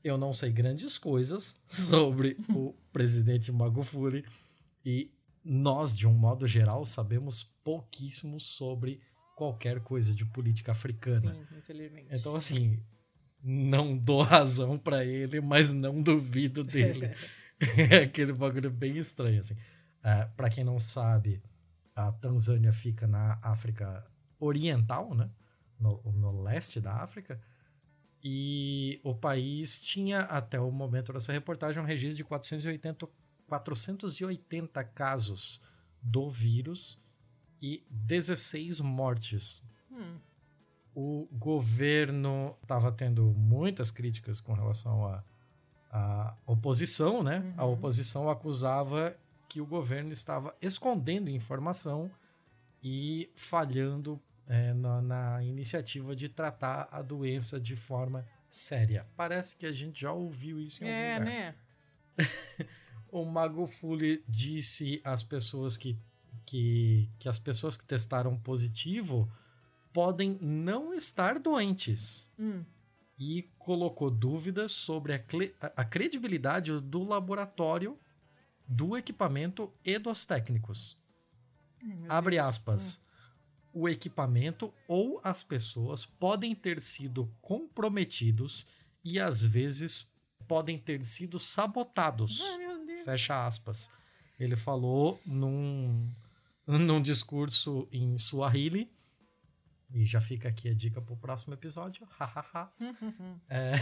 eu não sei grandes coisas sobre o presidente Magufuli e nós, de um modo geral, sabemos pouquíssimo sobre qualquer coisa de política africana. Sim, infelizmente. Então, assim, não dou razão para ele, mas não duvido dele. É aquele bagulho bem estranho, assim. É, para quem não sabe, a Tanzânia fica na África Oriental, né? No, no leste da África. E o país tinha, até o momento dessa reportagem, um registro de 480, 480 casos do vírus e 16 mortes Hum. o governo estava tendo muitas críticas com relação à à oposição, né? A Uhum. oposição acusava que o governo estava escondendo informação e falhando é, na, na iniciativa de tratar a doença de forma séria. Parece que a gente já ouviu isso em algum É, lugar. né? O Magufuli disse às pessoas que, que, que as pessoas que testaram positivo podem não estar doentes Hum. e colocou dúvidas sobre a, a- credibilidade do laboratório, do equipamento e dos técnicos. Ai, Abre Deus. aspas. O equipamento ou as pessoas podem ter sido comprometidos e às vezes podem ter sido sabotados. Fecha aspas. Ele falou num, num discurso em Swahili. E já fica aqui a dica pro próximo episódio. É...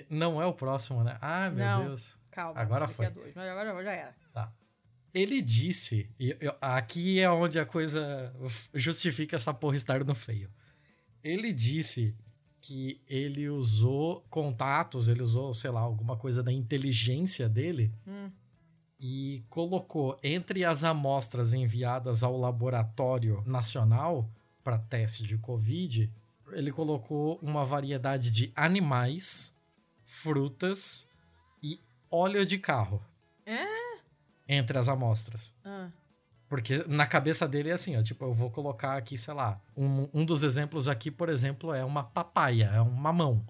Não é o próximo, né? Ah, meu Não. Deus. Calma. Agora foi. Mas agora já era. Ele disse, e eu- aqui é onde a coisa justifica essa porra estar no feio. Ele disse que ele usou contatos, ele usou, sei lá, alguma coisa da inteligência dele Hum. e colocou entre as amostras enviadas ao laboratório nacional para teste de Covid, ele colocou uma variedade de animais, frutas e óleo de carro. É? Entre as amostras. Ah. Porque na cabeça dele é assim, ó, tipo, eu vou colocar aqui, sei lá, um, um dos exemplos aqui, por exemplo, é uma papaya, é um mamão.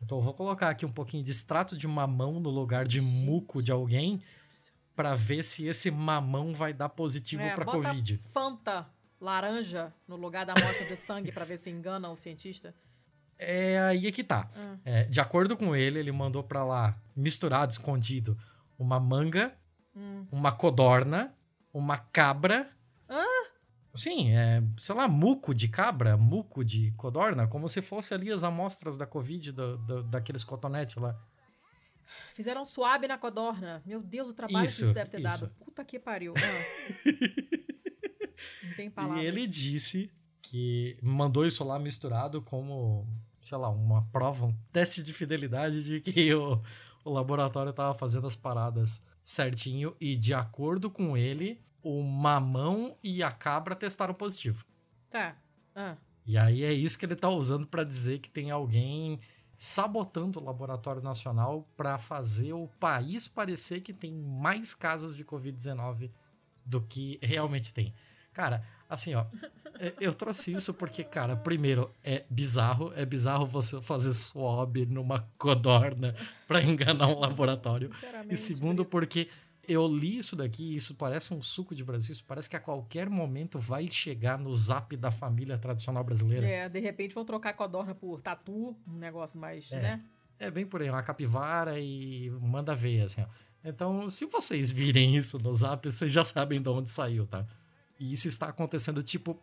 Então eu vou colocar aqui um pouquinho de extrato de mamão no lugar de muco de alguém para ver se esse mamão vai dar positivo É, para covid. Fanta laranja no lugar da amostra de sangue pra ver se engana o cientista. É aí é que tá. Ah. É, de acordo com ele, ele mandou pra lá, misturado, escondido, uma manga, Hum. uma codorna, uma cabra. Sim, é, sei lá, muco de cabra, muco de codorna, como se fosse ali as amostras da Covid, do, do- daqueles cotonetes lá. Fizeram suave na codorna. Meu Deus, o trabalho Isso, que isso deve ter isso. dado. Puta que pariu. Ah. Não tem palavras. E ele disse que mandou isso lá misturado como, sei lá, uma prova, um teste de fidelidade de que o, o laboratório tava fazendo as paradas certinho e de acordo com ele, o mamão e a cabra testaram positivo. Tá. Ah. E aí é isso que ele tá usando pra dizer que tem alguém sabotando o laboratório nacional pra fazer o país parecer que tem mais casos de COVID-19 do que realmente tem. Cara, assim, ó, é- eu trouxe isso porque, cara, primeiro, é bizarro, é bizarro você fazer swab numa codorna pra enganar um laboratório. E segundo, porque eu li isso daqui, isso parece um suco de Brasil, isso parece que a qualquer momento vai chegar no zap da família tradicional brasileira. É, de repente vão trocar codorna por tatu, um negócio mais, É. né? É bem por aí, uma capivara e manda ver, assim, ó. Então, se vocês virem isso no zap, vocês já sabem de onde saiu, tá? E isso está acontecendo, tipo,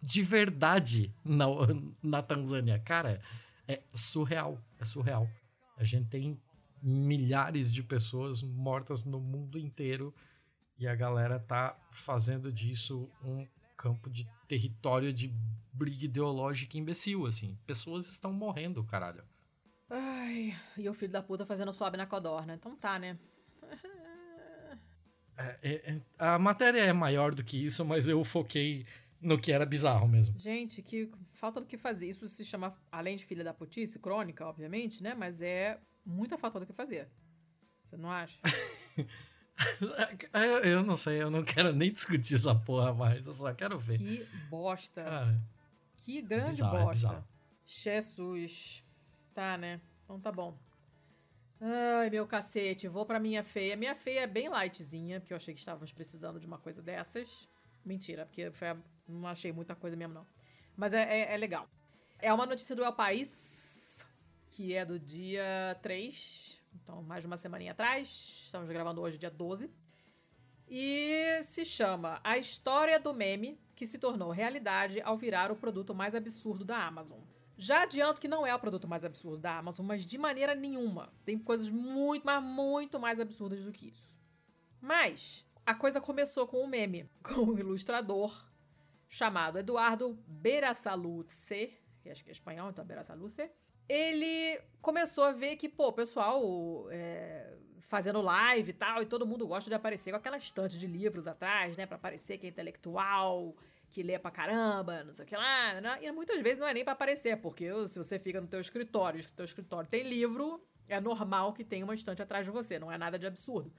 de verdade na, na Tanzânia. Cara, é surreal, é surreal. A gente tem milhares de pessoas mortas no mundo inteiro e a galera tá fazendo disso um campo de território de briga ideológica imbecil, assim. Pessoas estão morrendo, caralho. Ai, e o filho da puta fazendo suave na codorna. Então tá, né? É, é, é, a matéria é maior do que isso, mas eu foquei no que era bizarro mesmo. Gente, que falta do que fazer. Isso se chama, além de filha da putice, crônica, obviamente, né? Mas é muita falta do que fazer. Você não acha? Eu, não sei, eu não quero nem discutir essa porra mais, eu só quero ver. que bosta. Cara, Que grande bizarro, é bosta. bizarro. Jesus. Tá, né? Então tá bom. Ai, meu cacete. Vou pra minha feia. Minha feia é bem lightzinha, porque eu achei que estávamos precisando de uma coisa dessas. Mentira, porque foi, não achei muita coisa mesmo, não. Mas é, é- é legal. É uma notícia do El País, que é do dia 3, então mais de uma semaninha atrás. Estamos gravando hoje, dia 12. E se chama A História do Meme que se tornou realidade ao virar o produto mais absurdo da Amazon. Já adianto que não é o produto mais absurdo da Amazon, mas de maneira nenhuma. Tem coisas muito, mas muito mais absurdas do que isso. Mas a coisa começou com um meme, com um ilustrador chamado Eduardo Berasaluce, que acho que é espanhol, então Berasaluce. Ele começou a ver que, pô, o pessoal é, fazendo live e tal, e todo mundo gosta de aparecer com aquela estante de livros atrás, né? Pra parecer que é intelectual, que lê pra caramba, não sei o que lá. Né? E muitas vezes não é nem pra aparecer, porque se você fica no teu escritório, e o teu escritório tem livro, é normal que tenha uma estante atrás de você, não é nada de absurdo.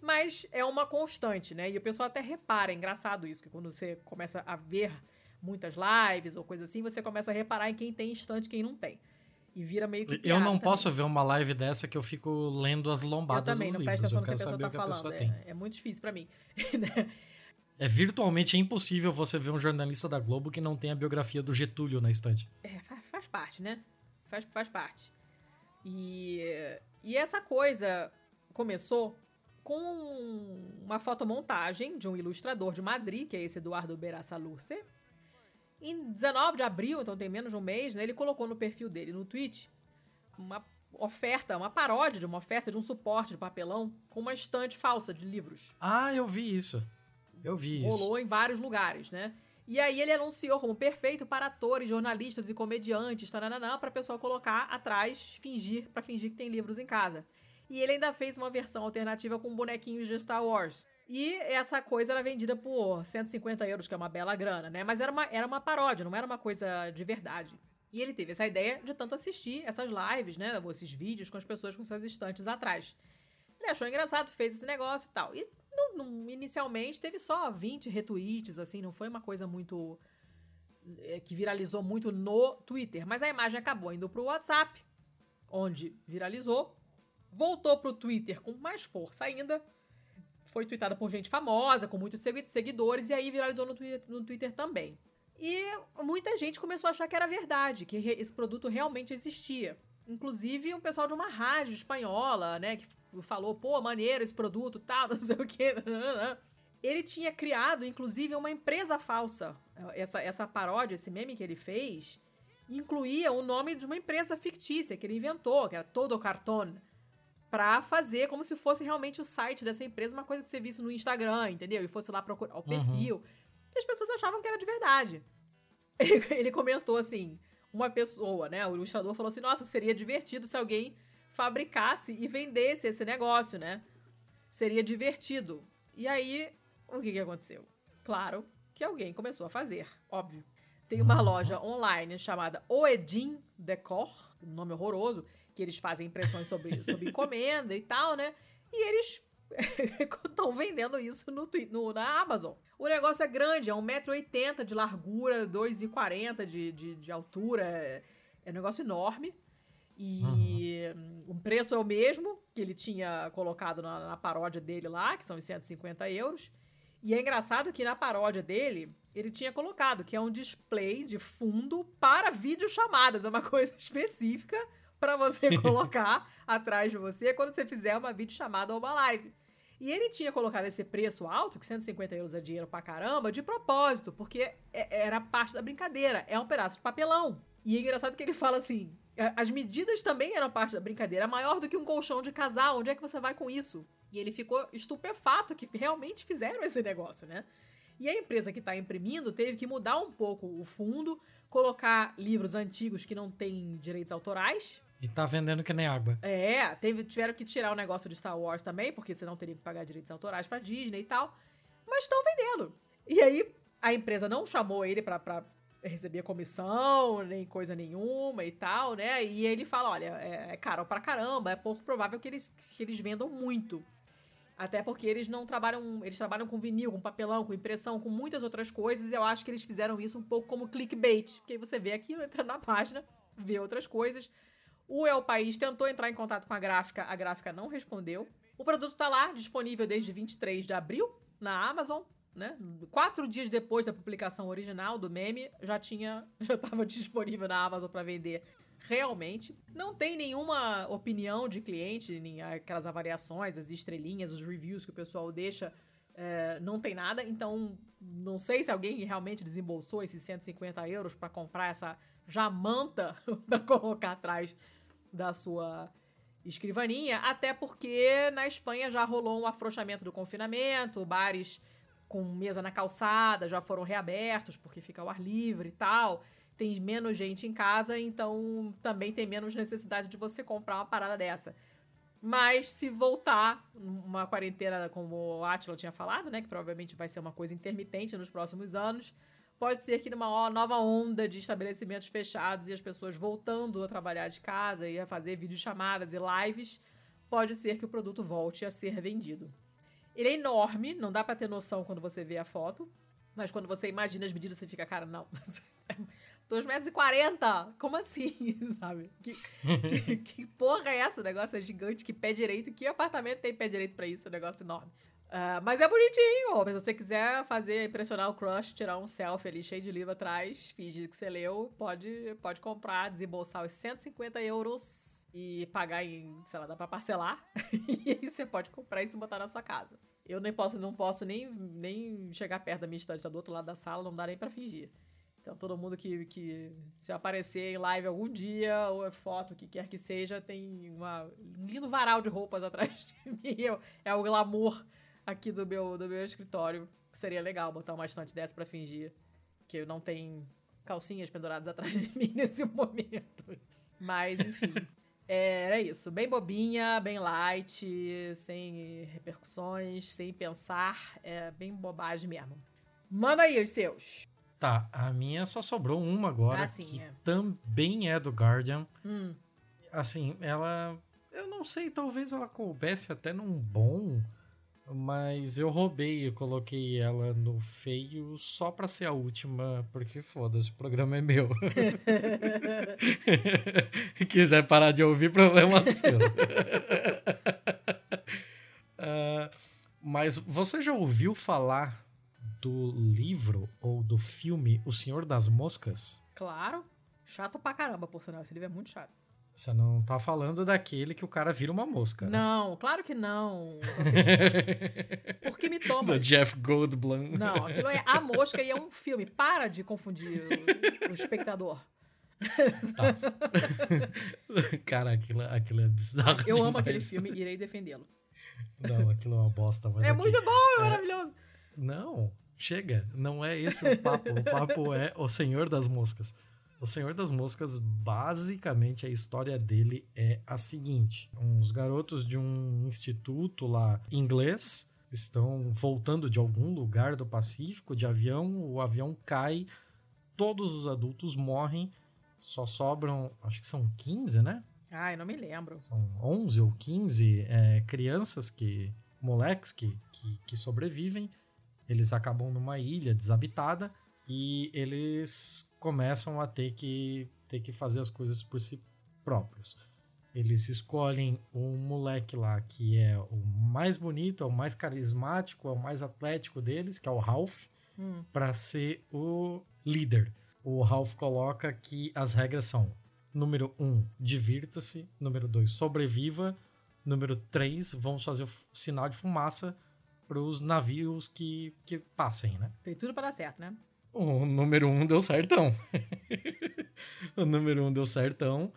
Mas é uma constante, né? E o pessoal até repara, é engraçado isso, que quando você começa a ver muitas lives ou coisa assim, você começa a reparar em quem tem estante e quem não tem. E vira meio que. Eu não também. posso ver uma live dessa que eu fico lendo as Eu lombadas também, dos não livros. presta atenção Eu no que a pessoa tá falando. É, é muito difícil pra mim. É virtualmente impossível você ver um jornalista da Globo que não tem a biografia do Getúlio na estante. É, faz, faz parte, né? Faz, faz parte. E, e essa coisa começou com uma fotomontagem de um ilustrador de Madrid, que é esse Eduardo Berasaluce. Em 19 de abril, então tem menos de um mês, né, ele colocou no perfil dele no Twitch uma oferta, uma paródia de uma oferta de um suporte de papelão com uma estante falsa de livros. Ah, eu vi isso. Eu vi isso. Rolou em vários lugares, né? E aí ele anunciou como perfeito para atores, jornalistas e comediantes, para o pessoal colocar atrás, fingir, para fingir que tem livros em casa. E ele ainda fez uma versão alternativa com bonequinhos de Star Wars. E essa coisa era vendida por 150 euros, que é uma bela grana, né? Mas era uma, era uma paródia, não era uma coisa de verdade. E ele teve essa ideia de tanto assistir essas lives, né? Esses vídeos com as pessoas com essas estantes atrás. Ele achou engraçado, fez esse negócio e tal. E inicialmente teve só 20 retweets, assim, não foi uma coisa muito. É, que viralizou muito no Twitter. Mas a imagem acabou indo pro WhatsApp, onde viralizou. Voltou pro Twitter com mais força ainda. Foi tweetada por gente famosa, com muitos seguidores, e aí viralizou no Twitter, no Twitter também. E muita gente começou a achar que era verdade, que esse produto realmente existia. Inclusive, um pessoal de uma rádio espanhola, né, que falou, pô, maneiro esse produto, tal, não sei o quê. Ele tinha criado, inclusive, uma empresa falsa. Essa, essa paródia, esse meme que ele fez, incluía o nome de uma empresa fictícia que ele inventou, que era Todo Cartón, pra fazer como se fosse realmente o site dessa empresa, uma coisa que você visse no Instagram, entendeu? E fosse lá procurar o uhum. perfil. Uhum. E as pessoas achavam que era de verdade. Ele, ele comentou assim: uma pessoa, né? O ilustrador falou assim: nossa, seria divertido se alguém fabricasse e vendesse esse negócio, né? Seria divertido. E aí, o que, que aconteceu? Claro que alguém começou a fazer, óbvio. Tem uma loja online chamada Oedin Decor, um nome horroroso, que eles fazem impressões sobre, sobre encomenda e tal, né? E eles estão vendendo isso no, no, na Amazon. O negócio é grande, é 1,80m de largura, 2,40m de, de, de altura. É, é um negócio enorme. E uhum. o preço é o mesmo que ele tinha colocado na, na, paródia dele lá, que são os 150 euros. E é engraçado que na paródia dele, ele tinha colocado que é um display de fundo para videochamadas. É uma coisa específica para você colocar atrás de você quando você fizer uma videochamada ou uma live. E ele tinha colocado esse preço alto, que 150 euros é dinheiro pra caramba, de propósito, porque é, era parte da brincadeira. É um pedaço de papelão. E é engraçado que ele fala assim: as medidas também eram parte da brincadeira, maior do que um colchão de casal. Onde é que você vai com isso? E ele ficou estupefato que realmente fizeram esse negócio, né? E a empresa que está imprimindo teve que mudar um pouco o fundo, colocar livros antigos que não têm direitos autorais, e tá vendendo que nem água. É, teve, tiveram que tirar o negócio de Star Wars também, porque senão teria que pagar direitos autorais pra Disney e tal. Mas estão vendendo. E aí, a empresa não chamou ele pra, pra receber comissão, nem coisa nenhuma e tal, né? E ele fala: olha, é, é caro pra caramba, é pouco provável que eles, que eles vendam muito. Até porque eles não trabalham. Eles trabalham com vinil, com papelão, com impressão, com muitas outras coisas. E eu acho que eles fizeram isso um pouco como clickbait. Porque você vê aquilo, entra na página, vê outras coisas o El País tentou entrar em contato com a gráfica, a gráfica não respondeu. O produto está lá, disponível desde 23 de abril na Amazon, né? Quatro dias depois da publicação original do meme, já tinha, já estava disponível na Amazon para vender realmente. Não tem nenhuma opinião de cliente, nem aquelas avaliações, as estrelinhas, os reviews que o pessoal deixa. É, não tem nada, então não sei se alguém realmente desembolsou esses 150 euros para comprar essa jamanta para colocar atrás da sua escrivaninha, até porque na Espanha já rolou um afrouxamento do confinamento, bares com mesa na calçada já foram reabertos porque fica ao ar livre e tal. Tem menos gente em casa, então também tem menos necessidade de você comprar uma parada dessa. Mas se voltar uma quarentena, como o Atila tinha falado, né, que provavelmente vai ser uma coisa intermitente nos próximos anos, pode ser que numa nova onda de estabelecimentos fechados e as pessoas voltando a trabalhar de casa e a fazer videochamadas e lives, pode ser que o produto volte a ser vendido. Ele é enorme, não dá para ter noção quando você vê a foto, mas quando você imagina as medidas, você fica, cara, não. 2,40 metros e 40? Como assim, sabe? Que, que, que, porra é essa? O negócio é gigante, que pé direito. Que apartamento tem pé direito para isso? Um negócio enorme. Uh, mas é bonitinho. Se você quiser fazer, impressionar o crush, tirar um selfie ali cheio de livro atrás, finge que você leu, pode, pode comprar, desembolsar os 150 euros e pagar em, sei lá, dá pra parcelar. e aí você pode comprar isso e botar na sua casa. Eu nem posso, não posso nem, nem chegar perto da minha estante, tá do outro lado da sala, não dá nem pra fingir. Então todo mundo que, que se aparecer em live algum dia, ou é foto, o que quer que seja, tem uma, um lindo varal de roupas atrás de mim. É o glamour aqui do meu, do meu escritório. Seria legal botar uma estante dessa para fingir que não tem calcinhas penduradas atrás de mim nesse momento. Mas, enfim. Era isso. Bem bobinha, bem light, sem repercussões, sem pensar. É bem bobagem mesmo. Manda aí os seus. Tá, a minha só sobrou uma agora, ah, sim, que é. também é do Guardian. Hum. Assim, ela Eu não sei, talvez ela coubesse até num bom, mas eu roubei e coloquei ela no feio só pra ser a última, porque foda-se, o programa é meu. Quiser parar de ouvir, problema seu. uh, mas você já ouviu falar do livro ou do filme O Senhor das Moscas? Claro. Chato pra caramba, por sinal. Esse livro é muito chato. Você não tá falando daquele que o cara vira uma mosca, né? Não, claro que não. Por que me toma? Do Jeff Goldblum. Não, aquilo é A Mosca e é um filme. Para de confundir o, o espectador. Tá. cara, aquilo, aquilo é bizarro. Eu demais. amo aquele filme e irei defendê-lo. Não, aquilo é uma bosta. Mas é aqui, muito bom, é, é maravilhoso. Não, chega. Não é esse o papo. O papo é O Senhor das Moscas. O Senhor das Moscas, basicamente, a história dele é a seguinte: uns garotos de um instituto lá inglês estão voltando de algum lugar do Pacífico de avião, o avião cai, todos os adultos morrem, só sobram, acho que são 15, né? Ai, não me lembro. São 11 ou 15 é, crianças que, moleques que, que, que sobrevivem. Eles acabam numa ilha desabitada e eles começam a ter que, ter que fazer as coisas por si próprios. Eles escolhem um moleque lá que é o mais bonito, é o mais carismático, é o mais atlético deles, que é o Ralph, hum. para ser o líder. O Ralph coloca que as regras são: número 1, um, divirta-se, número 2, sobreviva, número 3, vamos fazer o sinal de fumaça para os navios que, que passem, né? Tem tudo para dar certo, né? O número um deu certão. o número um deu certão.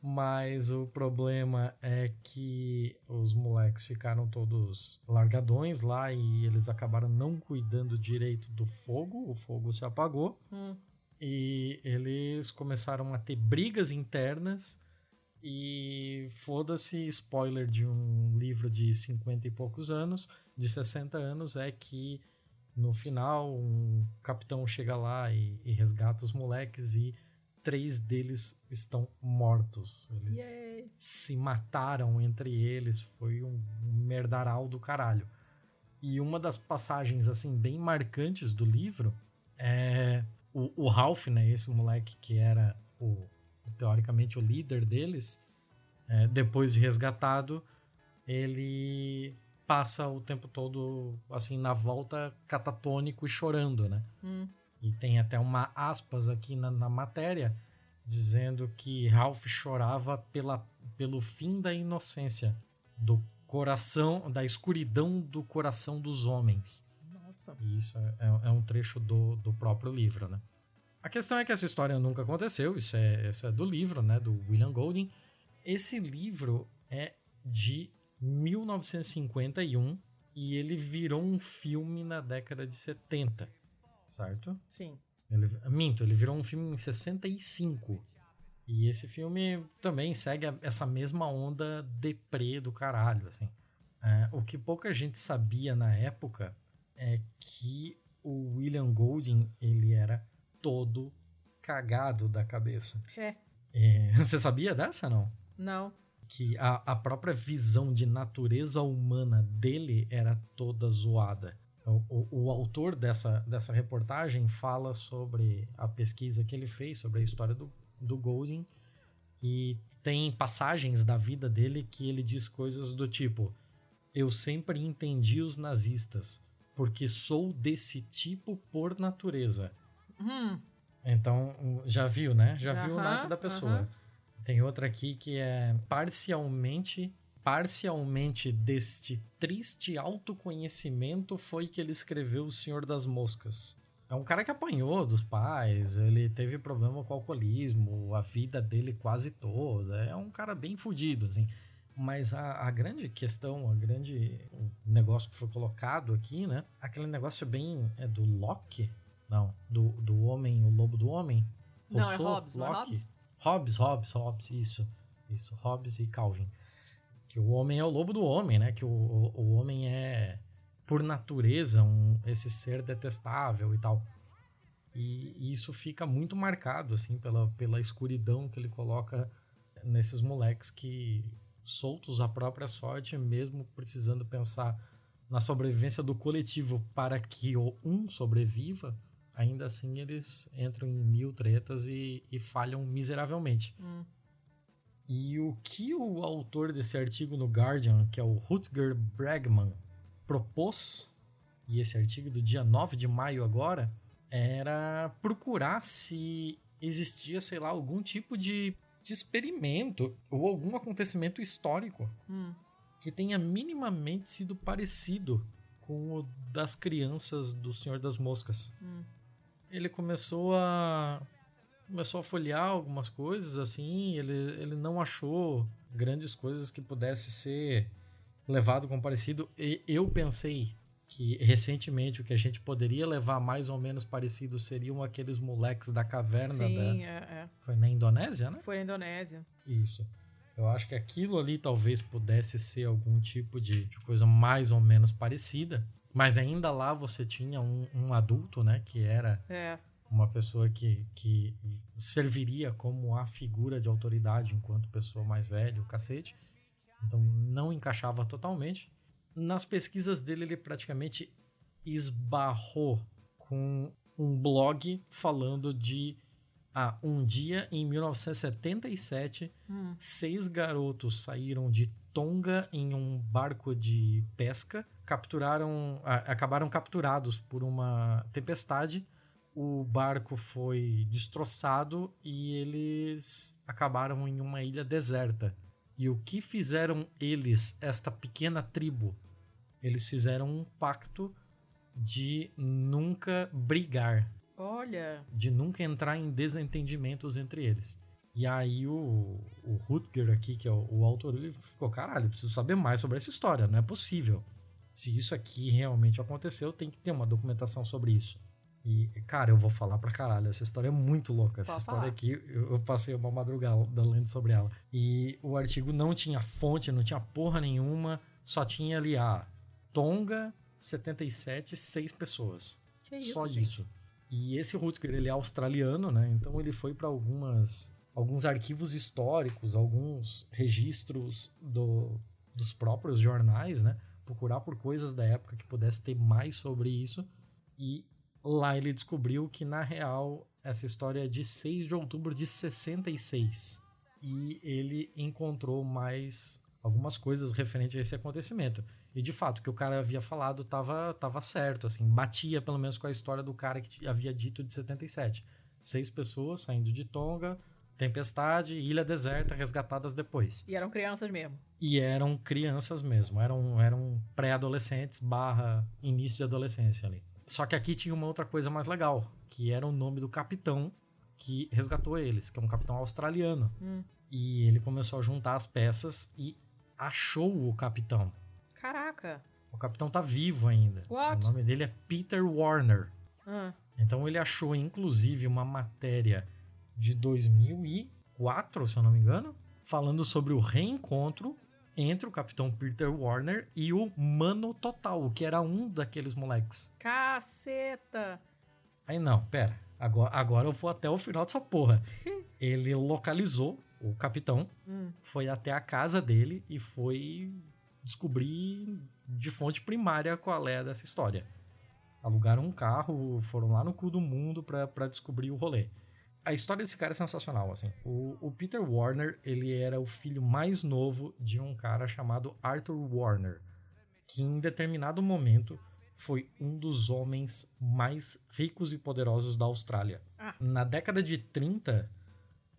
Mas o problema é que os moleques ficaram todos largadões lá e eles acabaram não cuidando direito do fogo. O fogo se apagou. Hum. E eles começaram a ter brigas internas. E foda-se, spoiler de um livro de 50 e poucos anos, de 60 anos, é que no final, um capitão chega lá e, e resgata os moleques e três deles estão mortos. Eles Yay. se mataram entre eles. Foi um, merdaral do caralho. E uma das passagens, assim, bem marcantes do livro é o, o Ralph, né? Esse moleque que era o, teoricamente o líder deles. É, depois de resgatado, ele passa o tempo todo, assim, na volta, catatônico e chorando, né? Hum. E tem até uma aspas aqui na, na, matéria dizendo que Ralph chorava pela, pelo fim da inocência, do coração, da escuridão do coração dos homens. Nossa. E isso é, é, é um trecho do, do próprio livro, né? A questão é que essa história nunca aconteceu, isso é, isso é do livro, né, do William Golding. Esse livro é de 1951 e ele virou um filme na década de 70, certo? Sim. Ele, minto, ele virou um filme em 65. E esse filme também segue essa mesma onda deprê do caralho, assim. É, o que pouca gente sabia na época é que o William Golding, ele era todo cagado da cabeça. É. é você sabia dessa, não? Não que a, a própria visão de natureza humana dele era toda zoada. O, o, o, autor dessa, dessa reportagem fala sobre a pesquisa que ele fez sobre a história do, do Golding e tem passagens da vida dele que ele diz coisas do tipo: Eu sempre entendi os nazistas porque sou desse tipo por natureza. Hum. Então, já viu, né? Já viu o naipe da pessoa. Tem outra aqui que é parcialmente parcialmente deste triste autoconhecimento foi que ele escreveu O Senhor das Moscas. É um cara que apanhou dos pais, ele teve problema com o alcoolismo, a vida dele quase toda. É um cara bem fodido, assim. Mas a, a, grande questão, a grande negócio que foi colocado aqui, né? Aquele negócio bem. É do Locke? Não, do, do homem, o lobo do homem? Não, é Hobbes, Locke? não é Hobbes? Hobbes, Hobbes, Hobbes, isso. Isso, Hobbes e Calvin. Que o homem é o lobo do homem, né? Que o, o, o homem é, por natureza, um, esse ser detestável e tal. E, e, isso fica muito marcado, assim, pela, pela escuridão que ele coloca nesses moleques que soltos à própria sorte, mesmo precisando pensar na sobrevivência do coletivo para que um sobreviva, ainda assim eles entram em mil tretas e, e falham miseravelmente. Hum. E o que o autor desse artigo no Guardian, que é o Rutger Bregman, propôs, e esse artigo do dia 9 de maio agora, era procurar se existia, sei lá, algum tipo de, de experimento ou algum acontecimento histórico Hum. que tenha minimamente sido parecido com o das crianças do Senhor das Moscas. Hum. Ele começou a começou a folhear algumas coisas assim, ele, ele não achou grandes coisas que pudesse ser levado como parecido. E eu pensei que recentemente o que a gente poderia levar mais ou menos parecido seriam aqueles moleques da caverna da Sim, é, é. foi na Indonésia, né? Foi na Indonésia. Isso. Eu acho que aquilo ali talvez pudesse ser algum tipo de, de coisa mais ou menos parecida. Mas ainda lá você tinha um, um adulto, né? Que era É. uma pessoa que, que serviria como a figura de autoridade enquanto pessoa mais velha, o cacete. Então não encaixava totalmente. Nas pesquisas dele, ele praticamente esbarrou com um blog falando de ah, um dia em 1977 Hum. seis garotos saíram de Tonga em um barco de pesca, capturaram, acabaram capturados por uma tempestade. O barco foi destroçado e eles acabaram em uma ilha deserta. E o que fizeram eles, esta pequena tribo? Eles fizeram um pacto de nunca brigar Olha. de nunca entrar em desentendimentos entre eles. E aí o, o Rutger aqui, que é o, o autor, ele ficou, caralho, preciso saber mais sobre essa história, não é possível. Se isso aqui realmente aconteceu, tem que ter uma documentação sobre isso. E, cara, eu vou falar pra caralho, essa história é muito louca. Essa Pode história falar. aqui, eu, eu passei uma madrugada lendo sobre ela. E o artigo não tinha fonte, não tinha porra nenhuma, só tinha ali a Tonga 77, seis pessoas. Que isso? Só gente? isso. E esse Rutger, ele é australiano, né? Então ele foi para algumas alguns arquivos históricos, alguns registros do, dos próprios jornais, né? Procurar por coisas da época que pudesse ter mais sobre isso. E lá ele descobriu que, na real, essa história é de 6 de outubro de 66. E ele encontrou mais algumas coisas referentes a esse acontecimento. E de fato, o que o cara havia falado tava, tava certo, assim, batia pelo menos com a história do cara que havia dito de 77. Seis pessoas saindo de Tonga, tempestade, ilha deserta, resgatadas depois. E eram crianças mesmo. E eram crianças mesmo, eram, eram pré-adolescentes barra início de adolescência ali. Só que aqui tinha uma outra coisa mais legal, que era o nome do capitão que resgatou eles, que é um capitão australiano. Hum. E ele começou a juntar as peças e achou o capitão. Caraca. O capitão tá vivo ainda. What? O nome dele é Peter Warner. Ah, Então ele achou, inclusive, uma matéria de 2004, se eu não me engano, falando sobre o reencontro entre o capitão Peter Warner e o Mano Total, que era um daqueles moleques. caceta. Aí não, pera. Agora, agora eu vou até o final dessa porra. Ele localizou o capitão, Hum. foi até a casa dele e foi descobrir de fonte primária qual é dessa história. Alugaram um carro, foram lá no cu do mundo pra pra descobrir o rolê. A história desse cara é sensacional, assim. O, o Peter Warner, ele era o filho mais novo de um cara chamado Arthur Warner, que em determinado momento foi um dos homens mais ricos e poderosos da Austrália. Ah. Na década de 30,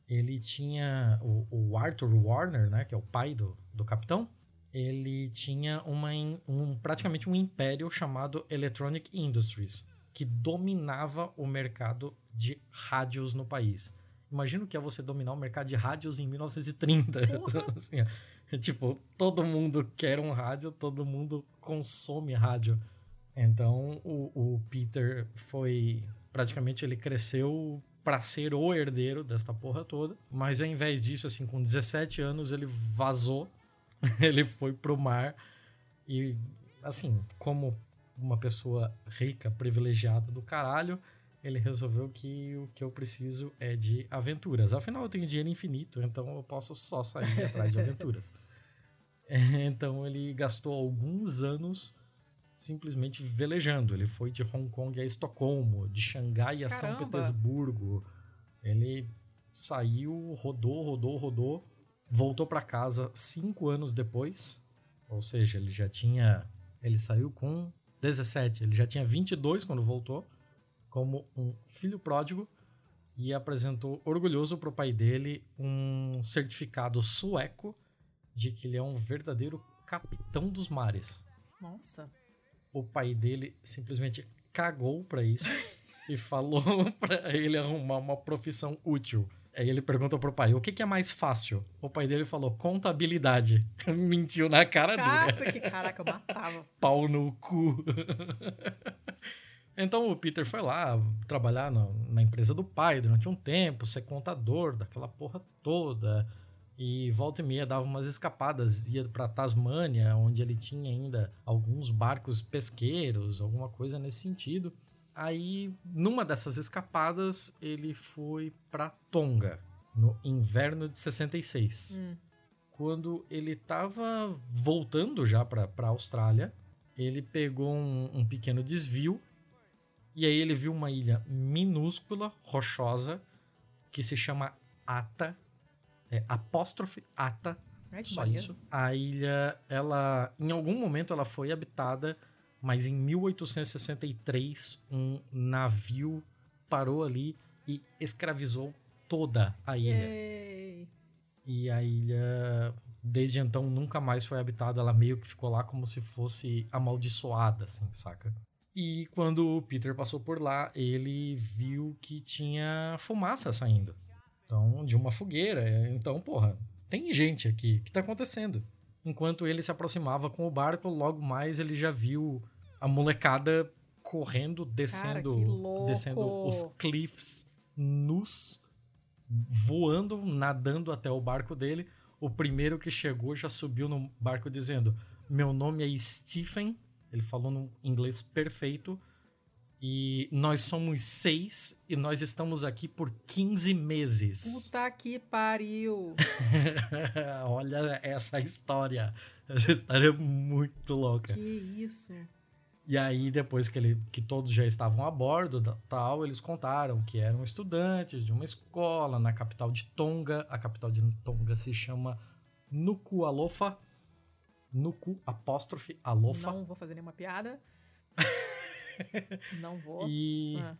ele tinha o, o Arthur Warner, né, que é o pai do, do capitão, ele tinha uma, um, praticamente um império chamado Electronic Industries, que dominava o mercado de rádios no país. Imagina o que é você dominar o mercado de rádios em 1930. Porra! Assim, ó. tipo, todo mundo quer um rádio, todo mundo consome rádio. Então, o, o Peter foi. Praticamente ele cresceu para ser o herdeiro desta porra toda. Mas ao invés disso, assim, com 17 anos, ele vazou. ele foi pro mar. E, assim, como uma pessoa rica, privilegiada do caralho, ele resolveu que o que eu preciso é de aventuras. Afinal, eu tenho dinheiro infinito, então eu posso só sair atrás de aventuras. Então ele gastou alguns anos simplesmente velejando. Ele foi de Hong Kong a Estocolmo, de Xangai a São Caramba. Petersburgo. Ele saiu, rodou, rodou, rodou, voltou para casa cinco anos depois. Ou seja, ele já tinha. Ele saiu com 17. Ele já tinha 22 quando voltou, como um filho pródigo. E apresentou orgulhoso pro pai dele um certificado sueco de que ele é um verdadeiro capitão dos mares. Nossa. O pai dele simplesmente cagou pra isso e falou pra ele arrumar uma profissão útil. Aí ele perguntou pro pai: o que, que é mais fácil? O pai dele falou: contabilidade. Mentiu na cara dura. Nossa, que caraca, eu matava. Pau no cu. Então o Peter foi lá trabalhar na, na empresa do pai durante um tempo, ser contador daquela porra toda. E volta e meia dava umas escapadas, ia pra Tasmânia, onde ele tinha ainda alguns barcos pesqueiros, alguma coisa nesse sentido. Aí, numa dessas escapadas, ele foi pra Tonga, no inverno de 66. Hum. Quando ele tava voltando já pra, pra Austrália, ele pegou um, um pequeno desvio e aí ele viu uma ilha minúscula, rochosa, que se chama Ata, é apóstrofe Ata, que só maneiro. isso. A ilha, ela, em algum momento ela foi habitada, mas em 1863 um navio parou ali e escravizou toda a ilha. Yay. E a ilha, desde então, nunca mais foi habitada. Ela meio que ficou lá como se fosse amaldiçoada, assim, saca? E quando o Peter passou por lá, ele viu que tinha fumaça saindo. Então, de uma fogueira. Então, porra, tem gente aqui. O que tá acontecendo? Enquanto ele se aproximava com o barco, logo mais ele já viu a molecada correndo, descendo, louco! descendo os cliffs nus, voando, nadando até o barco dele. O primeiro que chegou já subiu no barco dizendo: Meu nome é Stephen. Ele falou no inglês perfeito. E nós somos seis e nós estamos aqui por 15 meses. Puta que pariu. Olha essa história. Essa história é muito louca. que isso. E aí, depois que, ele, que todos já estavam a bordo, tal, eles contaram que eram estudantes de uma escola na capital de Tonga. A capital de Tonga se chama Nuku'alofa. Nuku apóstrofe Alofa. Não vou fazer nenhuma piada. Não vou. E Ah.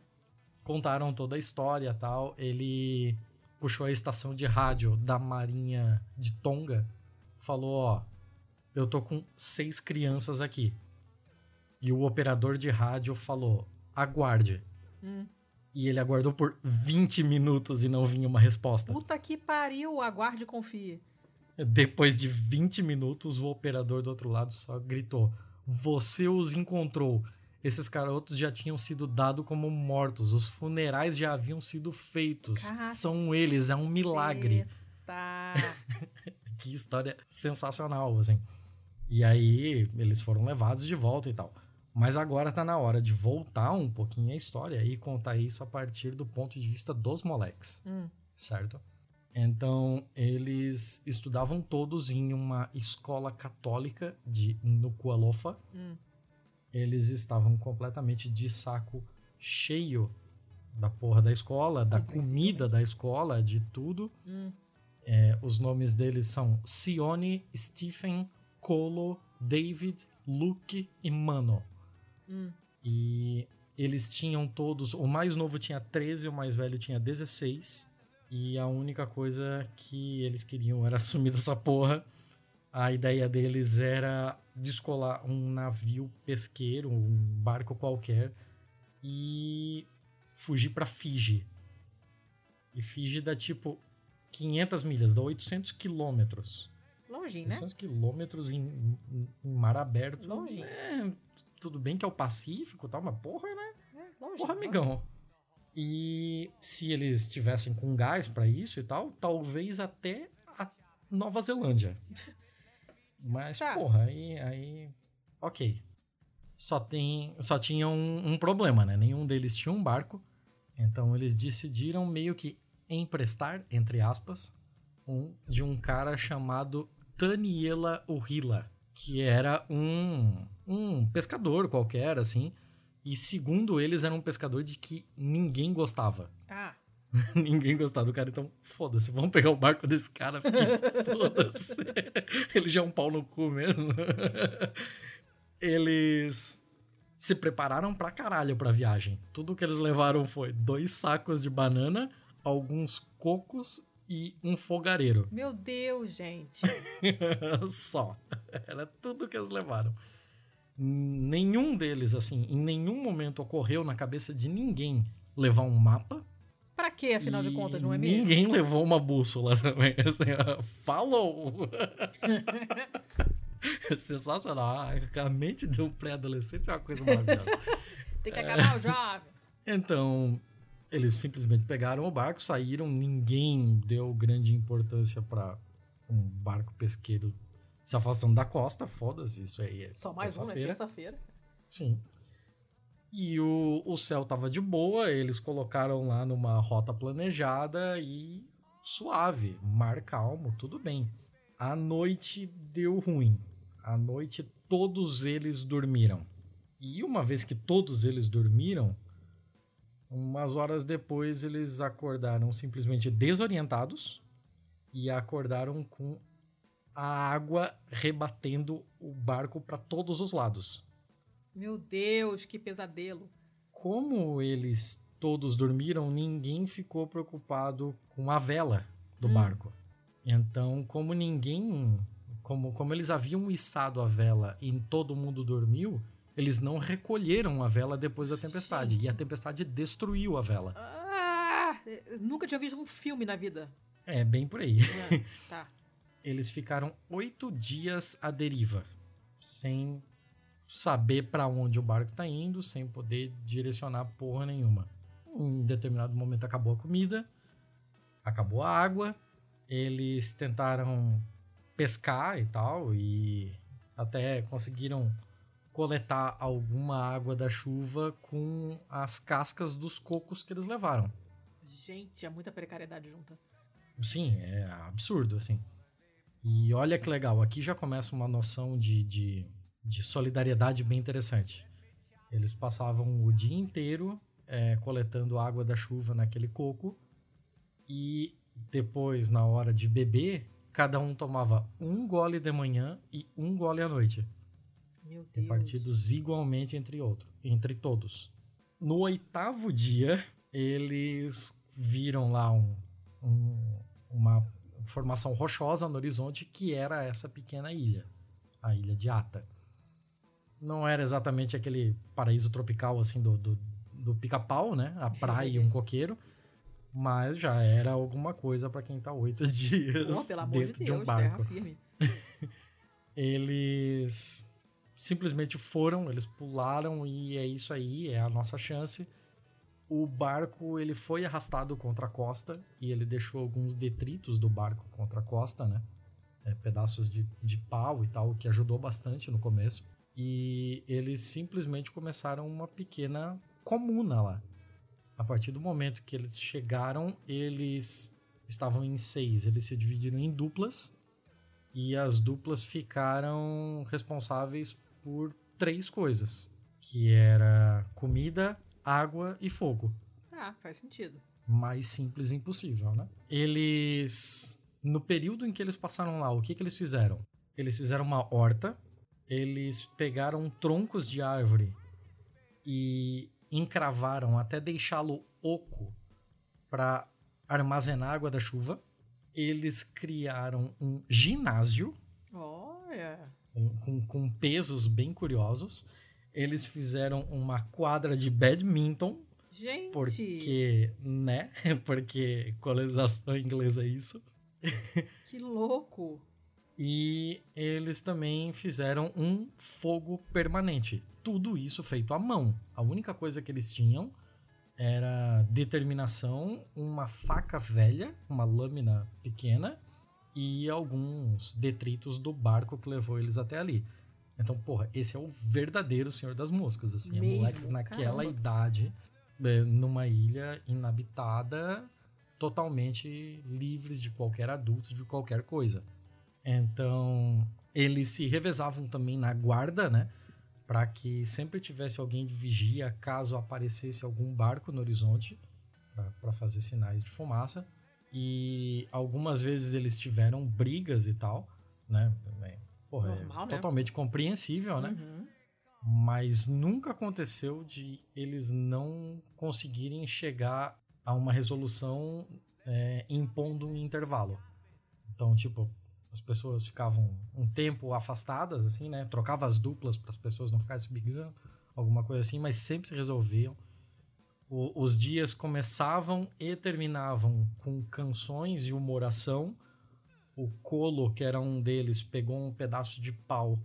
contaram toda a história tal. Ele puxou a estação de rádio da Marinha de Tonga. Falou, ó, eu tô com seis crianças aqui. E o operador de rádio falou, aguarde. Hum. E ele aguardou por 20 minutos e não vinha uma resposta. Puta que pariu, aguarde e confie. Depois de 20 minutos, o operador do outro lado só gritou: Você os encontrou. Esses garotos já tinham sido dados como mortos. Os funerais já haviam sido feitos. São eles, é um milagre. Que história sensacional, assim. E aí, eles foram levados de volta e tal. Mas agora tá na hora de voltar um pouquinho a história e contar isso a partir do ponto de vista dos moleques. Hum. certo? Então, eles estudavam todos em uma escola católica de Nuku'alofa. Hum. Eles estavam completamente de saco cheio da porra da escola, da comida da escola, de tudo. Hum. É, os nomes deles são Sione, Stephen, Colo, David, Luke e Mano. Hum. E eles tinham todos. O mais novo tinha 13, o mais velho tinha 16. E a única coisa que eles queriam era assumir dessa porra. A ideia deles era descolar um navio pesqueiro, um barco qualquer, e fugir pra Fiji. E Fiji dá tipo 500 milhas, dá 800 quilômetros. Longinho, né? 800 quilômetros em, em- em mar aberto. Longinho. É, tudo bem que é o Pacífico e tal, mas porra, né? É, longinho, Porra, amigão. E se eles tivessem com gás pra isso e tal, talvez até a Nova Zelândia. Mas, Tá. porra, aí, aí. Ok. Só, tem, só tinha um, um problema, né? Nenhum deles tinha um barco. Então eles decidiram meio que emprestar, entre aspas, um de um cara chamado Taniela Urrila, que era um, um pescador qualquer, assim. E segundo eles, era um pescador de que ninguém gostava. Ah, ninguém gostava do cara, então foda-se, vamos pegar o barco desse cara, foda-se. Ele já é um pau no cu mesmo. Eles se prepararam pra caralho pra viagem. Tudo que eles levaram foi dois sacos de banana, alguns cocos e um fogareiro. meu Deus, gente. Só. Era tudo que eles levaram. Nenhum deles, assim, em nenhum momento ocorreu na cabeça de ninguém levar um mapa. Pra quê, afinal de contas, não é mesmo? Ninguém levou uma bússola também. Assim, falou! Sensacional. A mente de um pré-adolescente é uma coisa maravilhosa. Tem que acabar o jovem. Então, eles simplesmente pegaram o barco, saíram, ninguém deu grande importância para um barco pesqueiro se afastando da costa, foda-se, isso aí é Só mais um, né? terça-feira. Sim. E o, o céu tava de boa, eles colocaram lá numa rota planejada e suave, mar calmo, tudo bem. A noite deu ruim. À noite todos eles dormiram. E uma vez que todos eles dormiram, umas horas depois eles acordaram simplesmente desorientados e acordaram com a água rebatendo o barco para todos os lados. Meu Deus, que pesadelo. Como eles todos dormiram, ninguém ficou preocupado com a vela do Hum. barco. Então, como ninguém. Como, como eles haviam içado a vela e todo mundo dormiu, eles não recolheram a vela depois da tempestade. Gente. E a tempestade destruiu a vela. Ah, nunca tinha visto um filme na vida. É bem por aí. É, tá. Eles ficaram oito dias à deriva, sem saber para onde o barco tá indo, sem poder direcionar porra nenhuma. Em determinado momento acabou a comida, acabou a água, eles tentaram pescar e tal, e até conseguiram coletar alguma água da chuva com as cascas dos cocos que eles levaram. Gente, é muita precariedade junta. Sim, é absurdo, assim. E olha que legal, aqui já começa uma noção de, de, de solidariedade bem interessante. Eles passavam o dia inteiro é, coletando água da chuva naquele coco e depois, na hora de beber, cada um tomava um gole de manhã e um gole à noite, Meu Deus. repartidos igualmente entre outros, entre todos. No oitavo dia, eles viram lá um, um- uma formação rochosa no horizonte que era essa pequena ilha, a ilha de Ata. Não era exatamente aquele paraíso tropical assim do, do, do pica-pau, né? A praia e um coqueiro. Mas já era alguma coisa para quem tá oito dias pelo amor dentro de de, Deus, um barco firme. eles simplesmente foram, eles pularam e é isso aí, é a nossa chance. O barco ele foi arrastado contra a costa e ele deixou alguns detritos do barco contra a costa, né? É, pedaços de, de pau e tal, que ajudou bastante no começo. E eles simplesmente começaram uma pequena comuna lá. A partir do momento que eles chegaram, eles estavam em seis. Eles se dividiram em duplas e as duplas ficaram responsáveis por três coisas, que era comida, água e fogo. Ah, faz sentido. Mais simples impossível, né? Eles no período em que eles passaram lá, o que que eles fizeram? Eles fizeram uma horta, eles pegaram troncos de árvore e encravaram até deixá-lo oco para armazenar água da chuva. Eles criaram um ginásio Olha. com, com pesos bem curiosos. Eles fizeram uma quadra de badminton, Gente. porque, né? Porque colonização inglesa é isso. Que louco. E eles também fizeram um fogo permanente. Tudo isso feito à mão. A única coisa que eles tinham era determinação, uma faca velha, uma lâmina pequena e alguns detritos do barco que levou eles até ali. Então, porra, esse é o verdadeiro Senhor das Moscas, assim. É Mesmo? moleques naquela Caramba. idade, é, numa ilha inabitada, totalmente livres de qualquer adulto, de qualquer coisa. Então, eles se revezavam também na guarda, né? Para que sempre tivesse alguém de vigia caso aparecesse algum barco no horizonte para fazer sinais de fumaça. E algumas vezes eles tiveram brigas e tal, né? Porra, Normal, é né? totalmente compreensível, né? Uhum. Mas nunca aconteceu de eles não conseguirem chegar a uma resolução é, impondo um intervalo. Então, tipo, as pessoas ficavam um tempo afastadas, assim, né? Trocava as duplas para as pessoas não ficarem se brigando, alguma coisa assim, mas sempre se resolviam. O, os dias começavam e terminavam com canções e uma oração. O Colo, que era um deles, pegou um pedaço de pau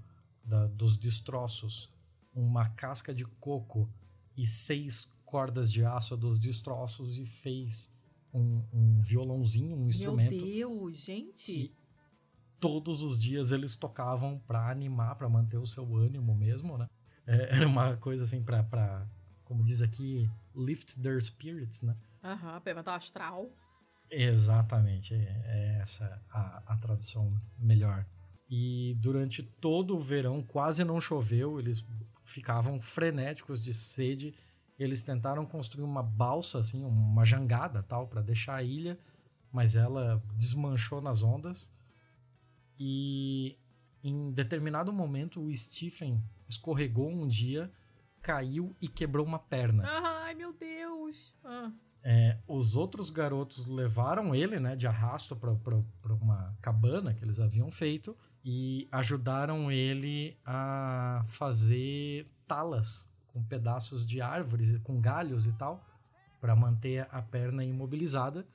da, dos destroços, uma casca de coco e seis cordas de aço dos destroços e fez um, um violãozinho, um instrumento. Meu Deus, gente! todos os dias eles tocavam para animar, para manter o seu ânimo mesmo, né? É, era uma coisa assim para, como diz aqui, lift their spirits, né? Aham, uhum, levantar o astral. Exatamente, é, essa a, a tradução melhor. E durante todo o verão quase não choveu, eles ficavam frenéticos de sede. Eles tentaram construir uma balsa, assim, uma jangada tal, para deixar a ilha, mas ela desmanchou nas ondas. E em determinado momento o Stephen escorregou um dia, caiu e quebrou uma perna. Ai, meu Deus! Ah. É, os outros garotos levaram ele, né, de arrasto para uma cabana que eles haviam feito e ajudaram ele a fazer talas com pedaços de árvores, com galhos e tal, para manter a perna imobilizada.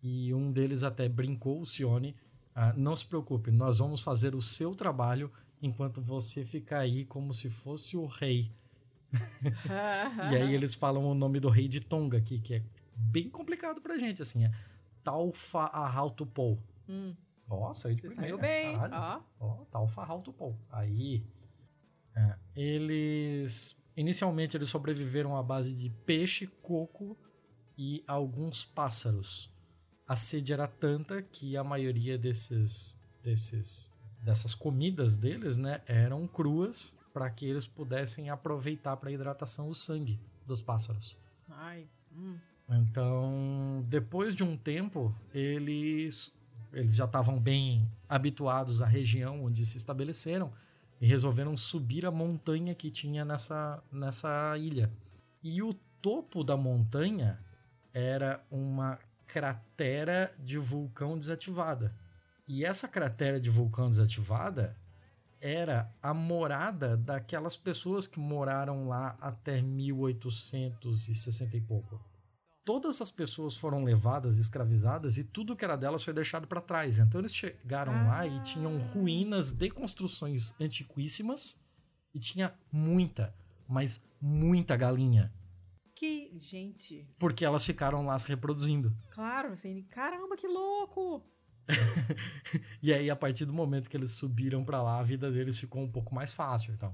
E um deles até brincou, o Sione, ah, não se preocupe, nós vamos fazer o seu trabalho enquanto você fica aí como se fosse o rei. e aí eles falam o nome do rei de Tonga aqui, que é bem complicado pra gente, assim, é Taufa Ahautupou. Hum. Nossa, ele saiu bem. Ó. Ó, Taufa Ahautupou. Aí, é, eles... Inicialmente eles sobreviveram à base de peixe, coco e alguns pássaros a sede era tanta que a maioria desses, desses dessas comidas deles, né, eram cruas para que eles pudessem aproveitar para hidratação o sangue dos pássaros. Ai. Hum. Então, depois de um tempo, eles eles já estavam bem habituados à região onde se estabeleceram e resolveram subir a montanha que tinha nessa, nessa ilha. E o topo da montanha era uma cratera de vulcão desativada. E essa cratera de vulcão desativada era a morada daquelas pessoas que moraram lá até 1860 e pouco. Todas as pessoas foram levadas, escravizadas e tudo que era delas foi deixado para trás. Então eles chegaram ah. lá e tinham ruínas de construções antiquíssimas e tinha muita, mas muita galinha. Que, gente. Porque elas ficaram lá se reproduzindo. Claro, assim, caramba, que louco! e aí, a partir do momento que eles subiram para lá, a vida deles ficou um pouco mais fácil. Então,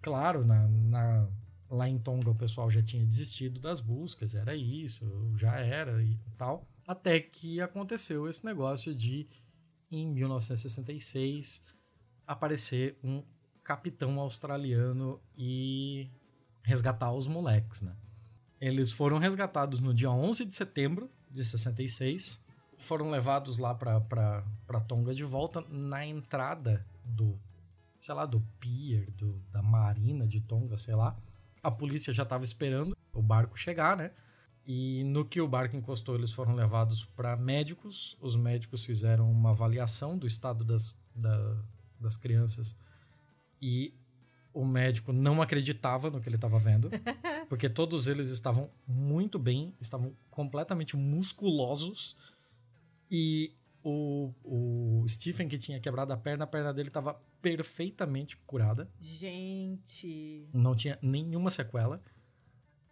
claro, na, na, lá em Tonga o pessoal já tinha desistido das buscas, era isso, já era e tal. Até que aconteceu esse negócio de, em 1966, aparecer um capitão australiano e resgatar os moleques, né? Eles foram resgatados no dia 11 de setembro de 66. Foram levados lá para Tonga de volta. Na entrada do, sei lá, do pier, do, da marina de Tonga, sei lá. A polícia já estava esperando o barco chegar, né? E no que o barco encostou, eles foram levados para médicos. Os médicos fizeram uma avaliação do estado das, da, das crianças e o médico não acreditava no que ele estava vendo, porque todos eles estavam muito bem, estavam completamente musculosos e o, o Stephen que tinha quebrado a perna, a perna dele estava perfeitamente curada. Gente. Não tinha nenhuma sequela.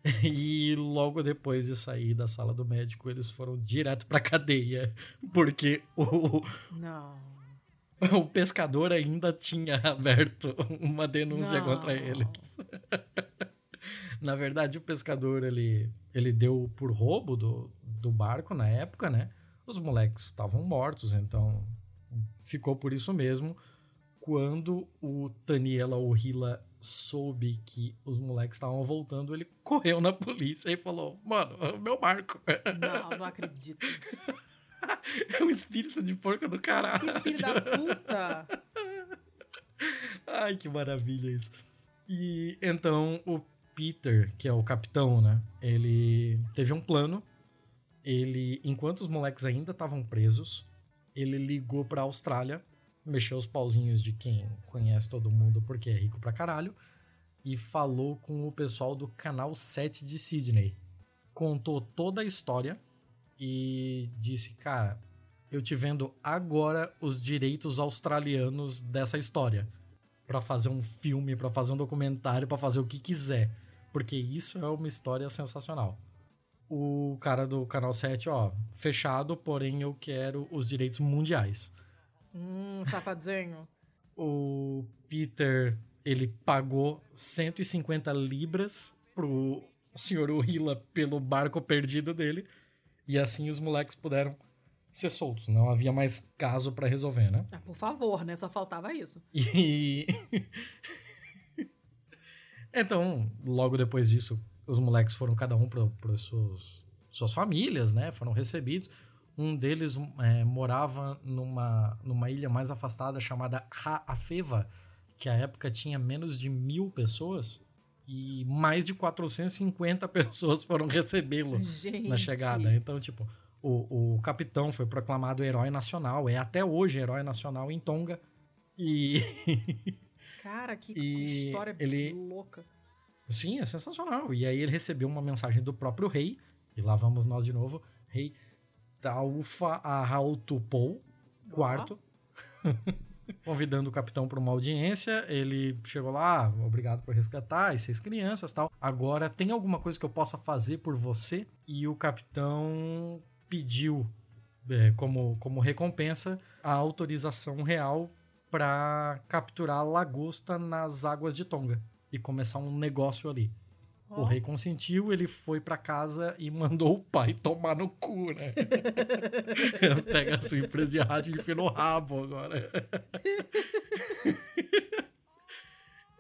E logo depois de sair da sala do médico, eles foram direto pra cadeia. Porque o. Não o pescador ainda tinha aberto uma denúncia Não. contra eles. na verdade, o pescador ele, ele deu por roubo do, do barco na época, né? Os moleques estavam mortos, então ficou por isso mesmo. Quando o Daniela Orhila soube que os moleques estavam voltando, ele correu na polícia e falou: Mano, é meu barco. Não, não acredito. é um espírito de porca do caralho. Que filho da puta! Ai, que maravilha isso. E então o Peter, que é o capitão, né? Ele teve um plano. Ele, enquanto os moleques ainda estavam presos, ele ligou pra Austrália, mexeu os pauzinhos de quem conhece todo mundo porque é rico pra caralho, e falou com o pessoal do canal 7 de Sydney. Contou toda a história e disse: Cara, eu te vendo agora os direitos australianos dessa história. para fazer um filme, para fazer um documentário, para fazer o que quiser. Porque isso é uma história sensacional. O cara do canal 7, ó, fechado, porém eu quero os direitos mundiais. Hum, safadinho. O Peter, ele pagou 150 libras pro senhor Uhila pelo barco perdido dele. E assim os moleques puderam ser soltos. Não havia mais caso para resolver, né? Ah, por favor, né? Só faltava isso. E. então, logo depois disso, os moleques foram cada um para suas, suas famílias, né? Foram recebidos. Um deles é, morava numa, numa ilha mais afastada chamada Raafeva, que à época tinha menos de mil pessoas e mais de 450 pessoas foram recebê-lo na chegada. Então, tipo, o, o capitão foi proclamado herói nacional, é até hoje herói nacional em Tonga. E. Cara, que e história ele... louca. Sim, é sensacional. E aí ele recebeu uma mensagem do próprio rei, e lá vamos nós de novo, rei Taufa Arautupou, quarto. convidando o capitão para uma audiência. Ele chegou lá, obrigado por resgatar as seis crianças tal. Agora, tem alguma coisa que eu possa fazer por você? E o capitão pediu, é, como, como recompensa, a autorização real para capturar lagosta nas águas de Tonga e começar um negócio ali. Oh. O rei consentiu, ele foi para casa e mandou o pai tomar no cu, né? Pega a sua empresa de rádio e enfia no rabo agora.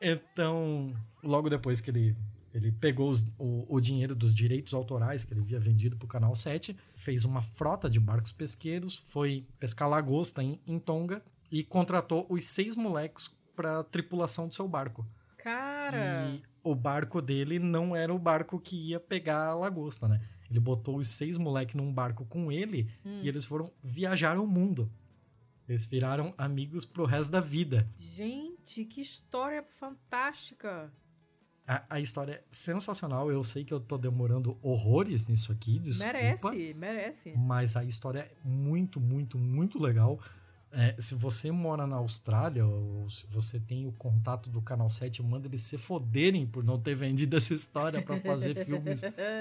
então, logo depois que ele, ele pegou os, o, o dinheiro dos direitos autorais que ele havia vendido pro Canal 7, fez uma frota de barcos pesqueiros, foi pescar lagosta em, em Tonga e contratou os seis moleques para tripulação do seu barco. Cara! E o barco dele não era o barco que ia pegar a lagosta, né? Ele botou os seis moleques num barco com ele hum. e eles foram viajar o mundo. Eles viraram amigos pro resto da vida. Gente, que história fantástica! A, a, história é sensacional. Eu sei que eu tô demorando horrores nisso aqui, desculpa. Merece, merece. Mas a história é muito, muito, muito legal. É, se você mora na Austrália ou se você tem o contato do Canal 7, manda eles se foderem por não ter vendido essa história para fazer filmes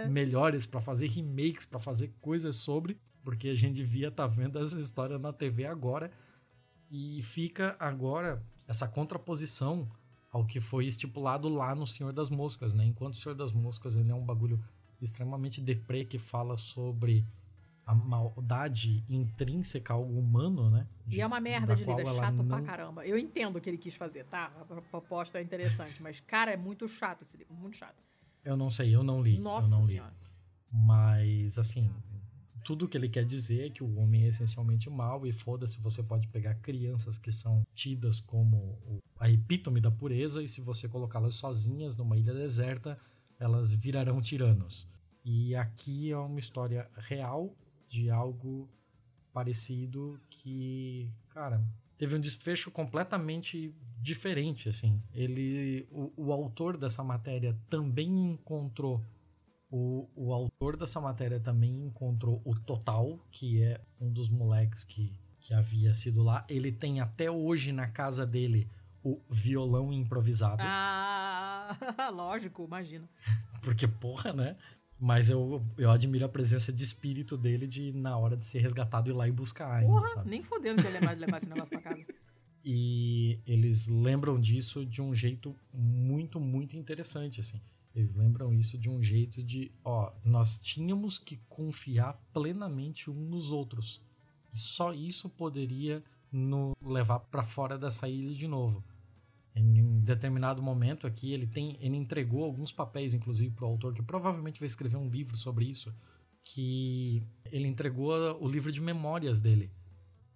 melhores, para fazer remakes, para fazer coisas sobre, porque a gente devia estar tá vendo essa história na TV agora. E fica agora essa contraposição ao que foi estipulado lá no Senhor das Moscas, né? Enquanto o Senhor das Moscas ele é um bagulho extremamente deprê que fala sobre a maldade intrínseca ao humano, né? De, e é uma merda de livro, é chato não... pra caramba. Eu entendo o que ele quis fazer, tá? A proposta é interessante, mas, cara, é muito chato esse livro, muito chato. Eu não sei, eu não li. Nossa eu não senhora. Li. Mas, assim, tudo que ele quer dizer é que o homem é essencialmente mal e foda-se, você pode pegar crianças que são tidas como a epítome da pureza e se você colocá-las sozinhas numa ilha deserta, elas virarão tiranos. E aqui é uma história real de algo parecido que, cara, teve um desfecho completamente diferente, assim. Ele, o, o autor dessa matéria também encontrou o, o autor dessa matéria também encontrou o Total, que é um dos moleques que, que havia sido lá. Ele tem até hoje na casa dele o violão improvisado. Ah, lógico, imagino. Porque, porra, né? Mas eu, eu admiro a presença de espírito dele de, na hora de ser resgatado, ir lá e buscar ainda, Porra, sabe? nem fodendo que ele lembrar de levar esse negócio pra casa. E eles lembram disso de um jeito muito, muito interessante, assim. Eles lembram isso de um jeito de, ó, nós tínhamos que confiar plenamente um nos outros. E só isso poderia no levar para fora dessa ilha de novo. Em determinado momento aqui, ele tem, ele entregou alguns papéis, inclusive, para o autor que provavelmente vai escrever um livro sobre isso, que ele entregou o livro de memórias dele,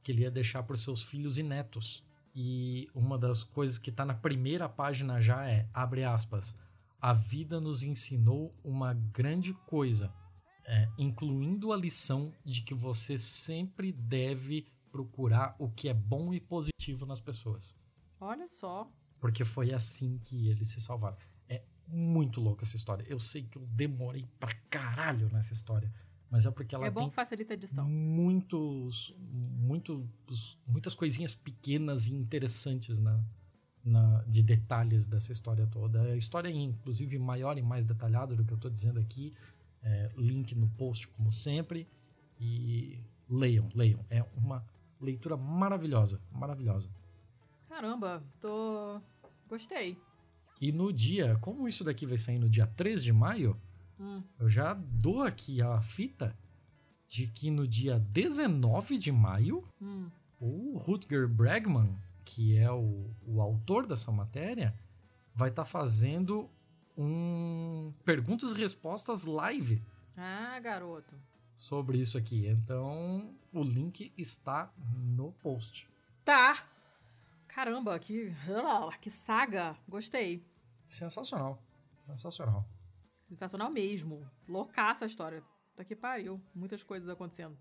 que ele ia deixar para os seus filhos e netos. E uma das coisas que está na primeira página já é, abre aspas, a vida nos ensinou uma grande coisa, é, incluindo a lição de que você sempre deve procurar o que é bom e positivo nas pessoas. Olha só. Porque foi assim que eles se salvaram. É muito louca essa história. Eu sei que eu demorei pra caralho nessa história. Mas é porque ela é bom tem facilita a edição. muitos, muitos, muitas coisinhas pequenas e interessantes na, na, de detalhes dessa história toda. A história é, inclusive, maior e mais detalhada do que eu estou dizendo aqui. É, link no post, como sempre. E leiam, leiam. É uma leitura maravilhosa, maravilhosa. Caramba, tô. Gostei. E no dia, como isso daqui vai sair no dia 3 de maio, Hum. eu já dou aqui a fita de que no dia 19 de maio, Hum. o Rutger Bregman, que é o, o autor dessa matéria, vai estar fazendo um perguntas e respostas live Ah, garoto. sobre isso aqui. Então, o link está no post. Tá. Caramba, que. Que saga. Gostei. Sensacional. Sensacional. Sensacional mesmo. Loucaça a história. Tá que pariu. Muitas coisas acontecendo.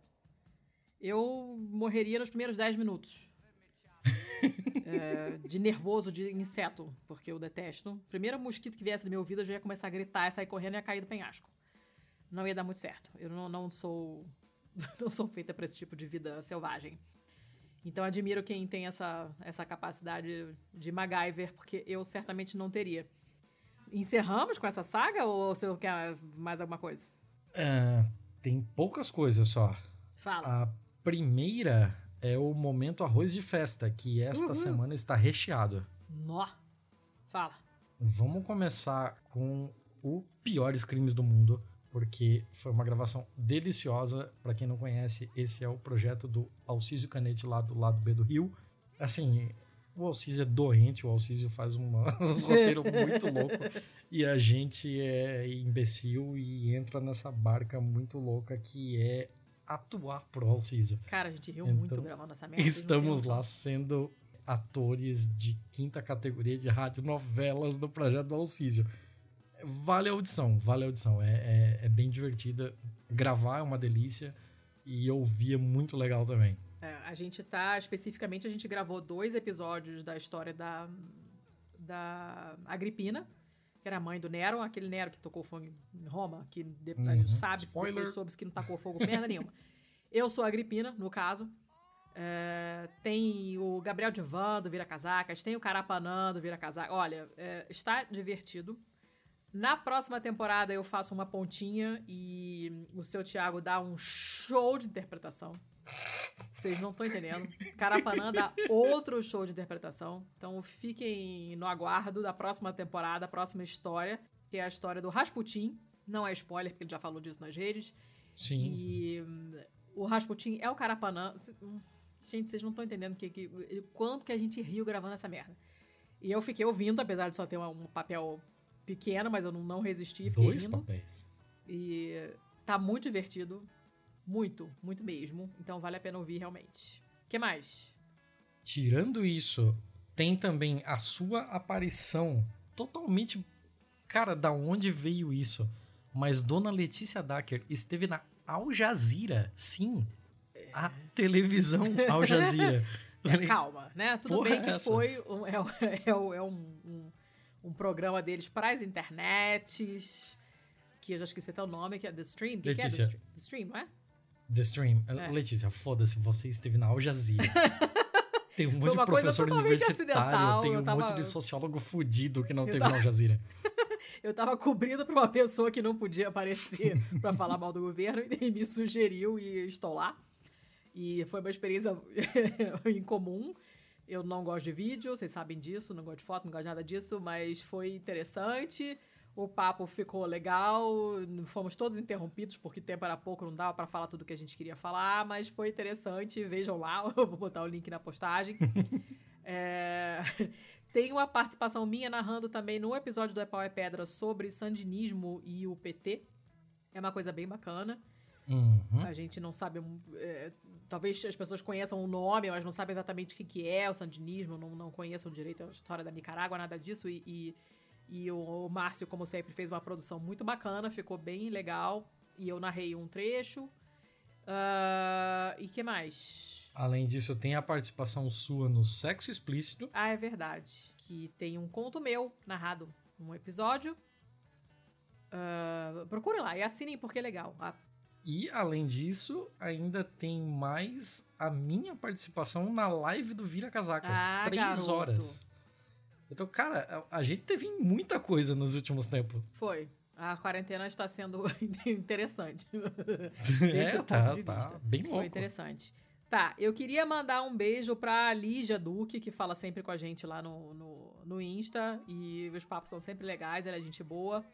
Eu morreria nos primeiros 10 minutos. É, de nervoso, de inseto, porque eu detesto. Primeiro mosquito que viesse do meu ouvido, eu já ia começar a gritar, ia sair correndo e ia cair do penhasco. Não ia dar muito certo. Eu não, não sou. Não sou feita para esse tipo de vida selvagem. Então admiro quem tem essa, essa capacidade de MacGyver, porque eu certamente não teria. Encerramos com essa saga ou o senhor quer mais alguma coisa? É, tem poucas coisas só. Fala. A primeira é o momento arroz de festa, que esta Uhul. semana está recheado. Nó. Fala. Vamos começar com o Piores Crimes do Mundo, porque foi uma gravação deliciosa. Para quem não conhece, esse é o projeto do Alcísio Canete lá do lado B do Rio. Assim, o Alcísio é doente, o Alcísio faz um roteiro muito louco e a gente é imbecil e entra nessa barca muito louca que é atuar pro Alcísio. Cara, a gente riu Então, muito gravando essa merda. Estamos lá sendo atores de quinta categoria de radionovelas do projeto do Alcísio. Vale a audição, vale a audição. É, é, é bem divertida. Gravar é uma delícia e ouvir é muito legal também. É, a gente tá, especificamente, a gente gravou dois episódios da história da, da Agripina, que era a mãe do Nero, aquele Nero que tocou fogo em Roma, que de, a gente Uhum. sabe, Spoiler. depois soube que não tacou fogo merda nenhuma. Eu sou a Agripina, no caso. É, tem o Gabriel Divan do Vira Casacas, tem o Carapanã do Vira Casacas. Olha, é, está divertido. Na próxima temporada eu faço uma pontinha e o seu Thiago dá um show de interpretação. Vocês não estão entendendo. Carapanã dá outro show de interpretação. Então fiquem no aguardo da próxima temporada, a próxima história, que é a história do Rasputin. Não é spoiler, porque ele já falou disso nas redes. Sim. E hum, o Rasputin é o Carapanã. Hum, Gente, vocês não estão entendendo que, que, o quanto que a gente riu gravando essa merda. E eu fiquei ouvindo, apesar de só ter um papel pequeno, mas eu não, não resisti, fiquei Dois rindo. papéis. E tá muito divertido. Muito, muito mesmo. Então vale a pena ouvir realmente. O que mais? Tirando isso, tem também a sua aparição totalmente. Cara, da onde veio isso? Mas Dona Letícia Dacker esteve na Al Jazeera. Sim. A televisão Al Jazeera. É, calma, né? Tudo Porra bem é que essa? foi um, é, é é um- um- um programa deles para as internets, que eu já esqueci até o nome, que é The Stream. O que, que é The Letícia. Stream? The Stream, não é? The Stream. É. Letícia, foda-se, você esteve na Al Jazeera. Tem um monte de professor universitário, tem um tava- monte de sociólogo fudido que não Eu teve tava- na Al Jazeera. Eu tava cobrindo pra uma pessoa que não podia aparecer pra falar mal do governo e me sugeriu e estou lá. E foi uma experiência incomum. Eu não gosto de vídeo, vocês sabem disso, não gosto de foto, não gosto de nada disso, mas foi interessante. O papo ficou legal, fomos todos interrompidos porque tempo era pouco, não dava para falar tudo que a gente queria falar, mas foi interessante. Vejam lá, eu vou botar o link na postagem. é... Tem uma participação minha narrando também no episódio do Epau é Pedra sobre sandinismo e o PT. É uma coisa bem bacana. Uhum. A gente não sabe. É, talvez as pessoas conheçam o nome, mas não sabem exatamente o que, que é o sandinismo, não, não conheçam direito a história da Nicarágua, nada disso. E, e, e o, o, Márcio, como sempre, fez uma produção muito bacana, ficou bem legal. E eu narrei um trecho. Uh, e que mais? Além disso, tem a participação sua no Sexo Explícito. Ah, é verdade. Que tem um conto meu narrado num episódio. Uh, procurem lá e assinem porque é legal. A e, além disso, ainda tem mais a minha participação na live do Vira Casacas. Ah, três garoto. horas. Então, cara, a, a gente teve muita coisa nos últimos tempos. Foi. A quarentena está sendo interessante. é, tá, tá. Bem louco. Foi interessante. Tá, eu queria mandar um beijo pra Lígia Duque, que fala sempre com a gente lá no, no, no Insta. E os papos são sempre legais, ela é gente boa.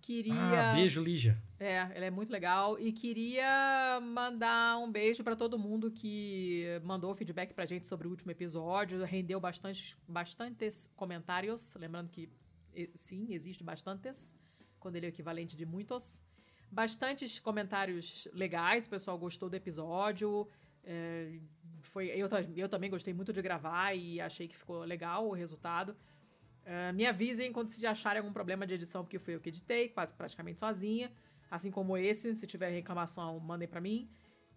Queria. Ah, beijo, Lígia. É, ela é muito legal. E queria mandar um beijo para todo mundo que mandou feedback pra gente sobre o último episódio. Rendeu bastante, bastantes comentários. Lembrando que, sim, existe bastantes, quando ele é o equivalente de muitos. Bastantes comentários legais, o pessoal gostou do episódio. É, foi, eu, eu também gostei muito de gravar e achei que ficou legal o resultado. Uh, me avisem quando vocês acharem algum problema de edição, porque fui eu que editei, quase praticamente sozinha. Assim como esse, se tiver reclamação, mandem para mim.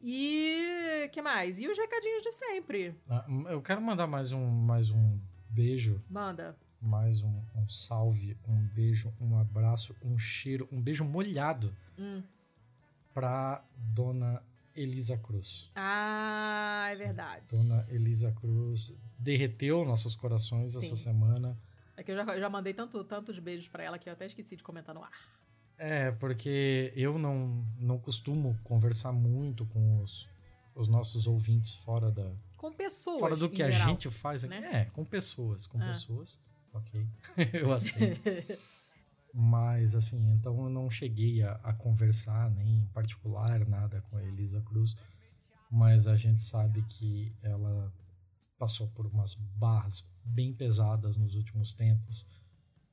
E que mais? E os recadinhos de sempre. Ah, eu quero mandar mais um, mais um beijo. Manda. Mais um, um salve, um beijo, um abraço, um cheiro, um beijo molhado hum. pra dona Elisa Cruz. Ah, é Sim. verdade. Dona Elisa Cruz derreteu nossos corações Sim. essa semana é que eu já, já mandei tanto, tantos beijos para ela que eu até esqueci de comentar no ar. É, porque eu não, não costumo conversar muito com os, os nossos ouvintes fora da. Com pessoas. Fora do que a gente faz aqui. Né? É, com pessoas. Com ah. pessoas. Ok. eu aceito. Mas, assim, então eu não cheguei a, a, conversar, nem em particular, nada com a Elisa Cruz. Mas a gente sabe que ela passou por umas barras bem pesadas nos últimos tempos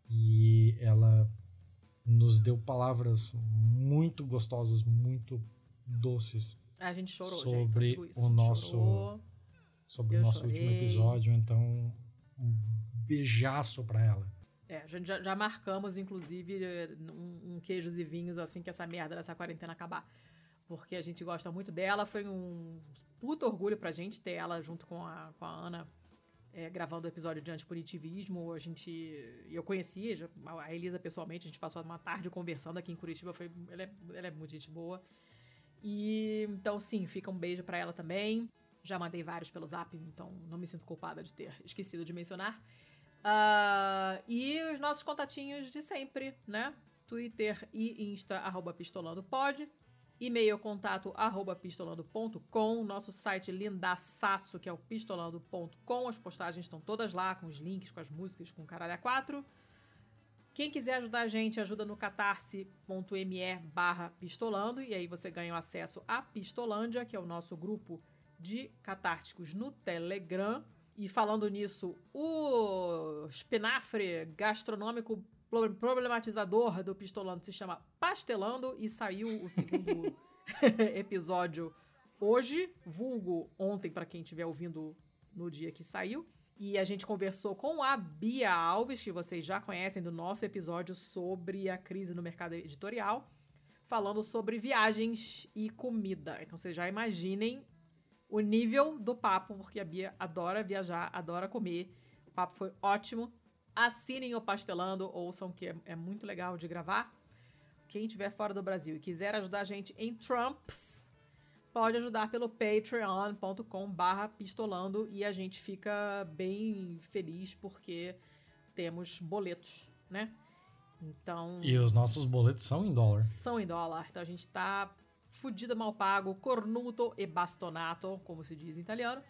e ela nos deu palavras muito gostosas, muito doces. A gente chorou, sobre gente, o nosso chorou, sobre o nosso chorei. último episódio, então um beijaço para ela. É, a gente já, já marcamos, inclusive, um, um, queijos e vinhos assim que essa merda dessa quarentena acabar. Porque a gente gosta muito dela, foi um puta orgulho pra gente ter ela junto com a, com a Ana é, gravando o episódio de antipunitivismo. A gente. Eu conhecia a Elisa pessoalmente, a gente passou uma tarde conversando aqui em Curitiba. Foi, ela, é, ela é muito gente boa. E então, sim, fica um beijo para ela também. Já mandei vários pelo zap, então não me sinto culpada de ter esquecido de mencionar. Uh, e os nossos contatinhos de sempre, né? Twitter e Insta, arroba pistolando pode e-mail contato arroba pistolando.com, nosso site lindaçaço, que é o pistolando.com, as postagens estão todas lá, com os links, com as músicas, com caralho quatro. Quem quiser ajudar a gente, ajuda no catarse.me barra pistolando, e aí você ganha o acesso à Pistolândia, que é o nosso grupo de catárticos no Telegram. E falando nisso, o espinafre gastronômico problematizador do Pistolando se chama Pastelando e saiu o segundo episódio hoje, vulgo ontem para quem estiver ouvindo no dia que saiu. E a gente conversou com a Bia Alves, que vocês já conhecem do nosso episódio sobre a crise no mercado editorial, falando sobre viagens e comida. Então vocês já imaginem o nível do papo, porque a Bia adora viajar, adora comer. O papo foi ótimo. Assinem o Pastelando, ouçam que é, é muito legal de gravar. Quem estiver fora do Brasil e quiser ajudar a gente em Trumps, pode ajudar pelo patreon.com barra pistolando e a gente fica bem feliz porque temos boletos, né? Então... E os nossos boletos são em dólar. São em dólar. Então a gente tá fudido mal pago, cornuto e bastonato, como se diz em italiano.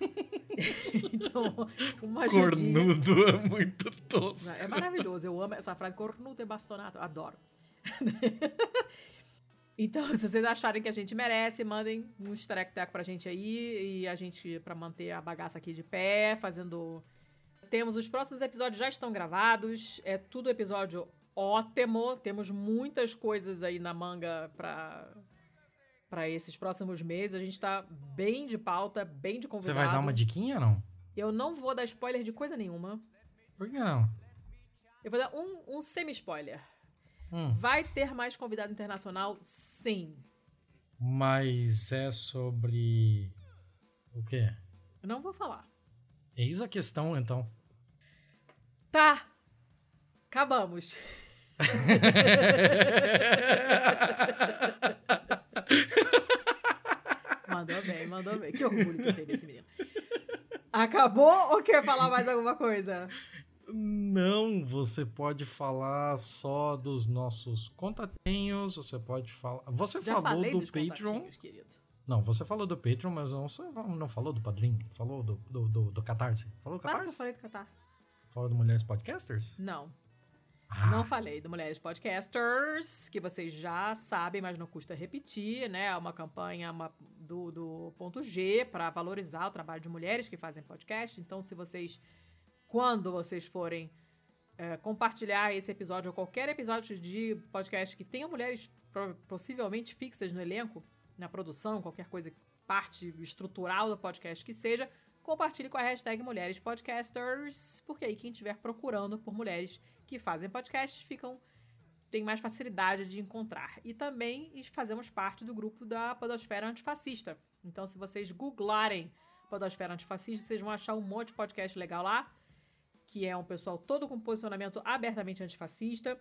então, uma Cornudo ajudinha... é muito tosco. É maravilhoso. Eu amo essa frase. Cornudo é bastonato. Adoro. então, se vocês acharem que a gente merece, mandem um egg pra gente aí. E a gente, pra manter a bagaça aqui de pé, fazendo... Temos os próximos episódios já estão gravados. É tudo episódio ótimo. Temos muitas coisas aí na manga pra para esses próximos meses. A gente tá bem de pauta, bem de convidado. Você vai dar uma diquinha ou não? Eu não vou dar spoiler de coisa nenhuma. Por que não? Eu vou dar um, um semi-spoiler. Hum. Vai ter mais convidado internacional? Sim. Mas é sobre. O quê? Eu não vou falar. Eis a questão, então. Tá. Acabamos. mandou bem, mandou bem. Que orgulho que eu tenho desse menino. Acabou ou quer falar mais alguma coisa? Não, você pode falar só dos nossos contatinhos, você pode falar. Você Já falou do Patreon. Não, você falou do Patreon, mas não, você não falou do Padrim, falou do, do, do, do Catarse. Falou do Catarse? Claro eu falei do Catarse. Falou do Mulheres Podcasters? Não. Ah. Não falei do Mulheres Podcasters, que vocês já sabem, mas não custa repetir, né? É uma campanha uma, do, do ponto G para valorizar o trabalho de mulheres que fazem podcast. Então, se vocês, quando vocês forem é, compartilhar esse episódio ou qualquer episódio de podcast que tenha mulheres possivelmente fixas no elenco, na produção, qualquer coisa, parte estrutural do podcast que seja, compartilhe com a hashtag Mulheres Podcasters, porque aí quem estiver procurando por mulheres que fazem podcasts ficam tem mais facilidade de encontrar. E também fazemos parte do grupo da Podosfera Antifascista. Então, se vocês googlarem Podosfera Antifascista, vocês vão achar um monte de podcast legal lá, que é um pessoal todo com posicionamento abertamente antifascista.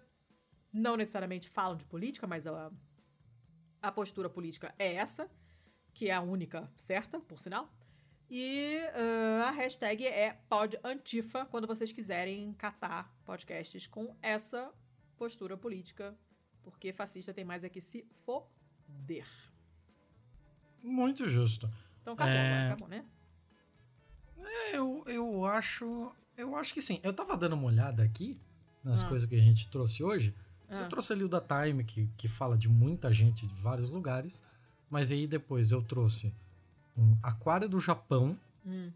Não necessariamente falam de política, mas a, a postura política é essa, que é a única certa, por sinal. E uh, a hashtag é podantifa quando vocês quiserem catar podcasts com essa postura política, porque fascista tem mais é que se foder. Muito justo. Então acabou, é... acabou, né? É, eu, eu acho. Eu acho que sim. Eu tava dando uma olhada aqui nas ah. coisas que a gente trouxe hoje. Você ah. trouxe ali o da Time, que, que fala de muita gente de vários lugares. Mas aí depois eu trouxe um aquário do Japão. Hum.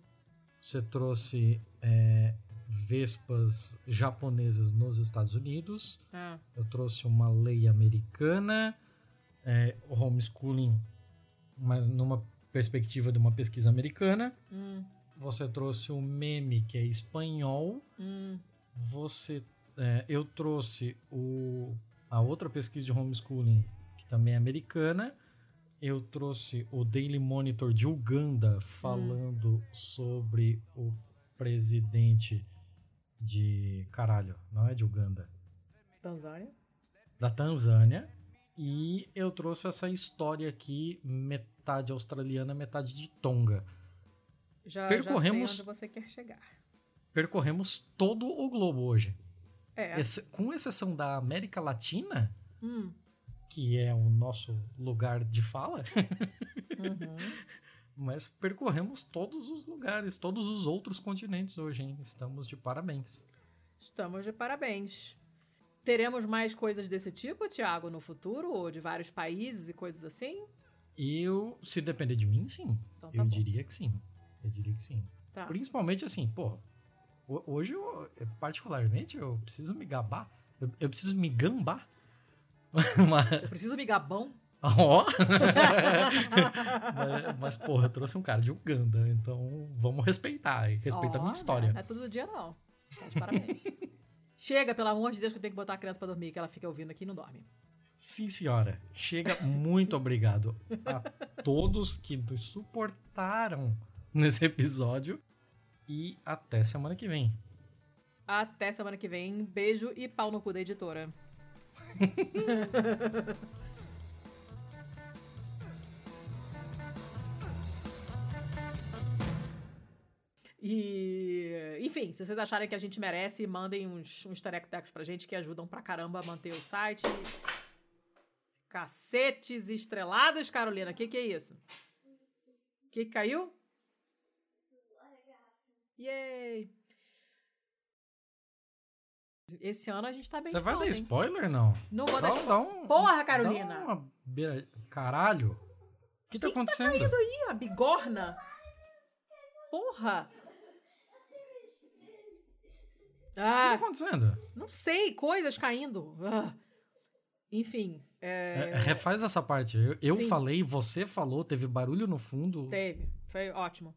Você trouxe é, vespas japonesas nos Estados Unidos. Ah. Eu trouxe uma lei americana. É, homeschooling uma, numa perspectiva de uma pesquisa americana. Hum. Você trouxe um meme que é espanhol. Hum. Você, é, eu trouxe o, a outra pesquisa de homeschooling que também é americana eu trouxe o Daily Monitor de Uganda falando hum. sobre o presidente de. Caralho, não é de Uganda. Tanzânia? Da Tanzânia. E eu trouxe essa história aqui, metade australiana, metade de Tonga. Já, percorremos, já você quer chegar. Percorremos todo o globo hoje. É. Esse, com exceção da América Latina, hum que é o nosso lugar de fala. Uhum. Mas percorremos todos os lugares, todos os outros continentes hoje, hein? Estamos de parabéns. Estamos de parabéns. Teremos mais coisas desse tipo, Tiago, no futuro? Ou de vários países e coisas assim? Eu, se depender de mim, sim. Então, tá eu bom. diria que sim. Eu diria que sim. Tá. Principalmente assim, pô. Hoje, eu, particularmente, eu preciso me gabar. Eu, eu preciso me gambar Uma... Eu preciso me gabão. Ó! Oh. mas, mas, porra, eu trouxe um cara de Uganda, então vamos respeitar. Respeita oh, a minha história. Não é todo dia, não. Tá parabéns. Chega, pelo amor de Deus, que eu tenho que botar a criança pra dormir, que ela fica ouvindo aqui e não dorme. Sim, senhora. Chega, muito obrigado a todos que nos suportaram nesse episódio. E até semana que vem. Até semana que vem. Beijo e pau no cu da editora. E, enfim, se vocês acharem que a gente merece, mandem uns, uns tarectecos pra gente que ajudam pra caramba a manter o site. Cacetes estrelados, Carolina. O que, que é isso? O que, que caiu? Yay! Esse ano a gente tá bem Você vai dar hein? spoiler, não? Não vou dar dá um, Porra, Carolina! Uma beira... Caralho! O que tá Que que tá acontecendo? Ih, a bigorna! Porra! O que tá Ah, acontecendo? não sei, coisas caindo. Ah. Enfim, é, É, refaz essa parte. Eu, eu falei, você falou, teve barulho no fundo. teve. Foi ótimo.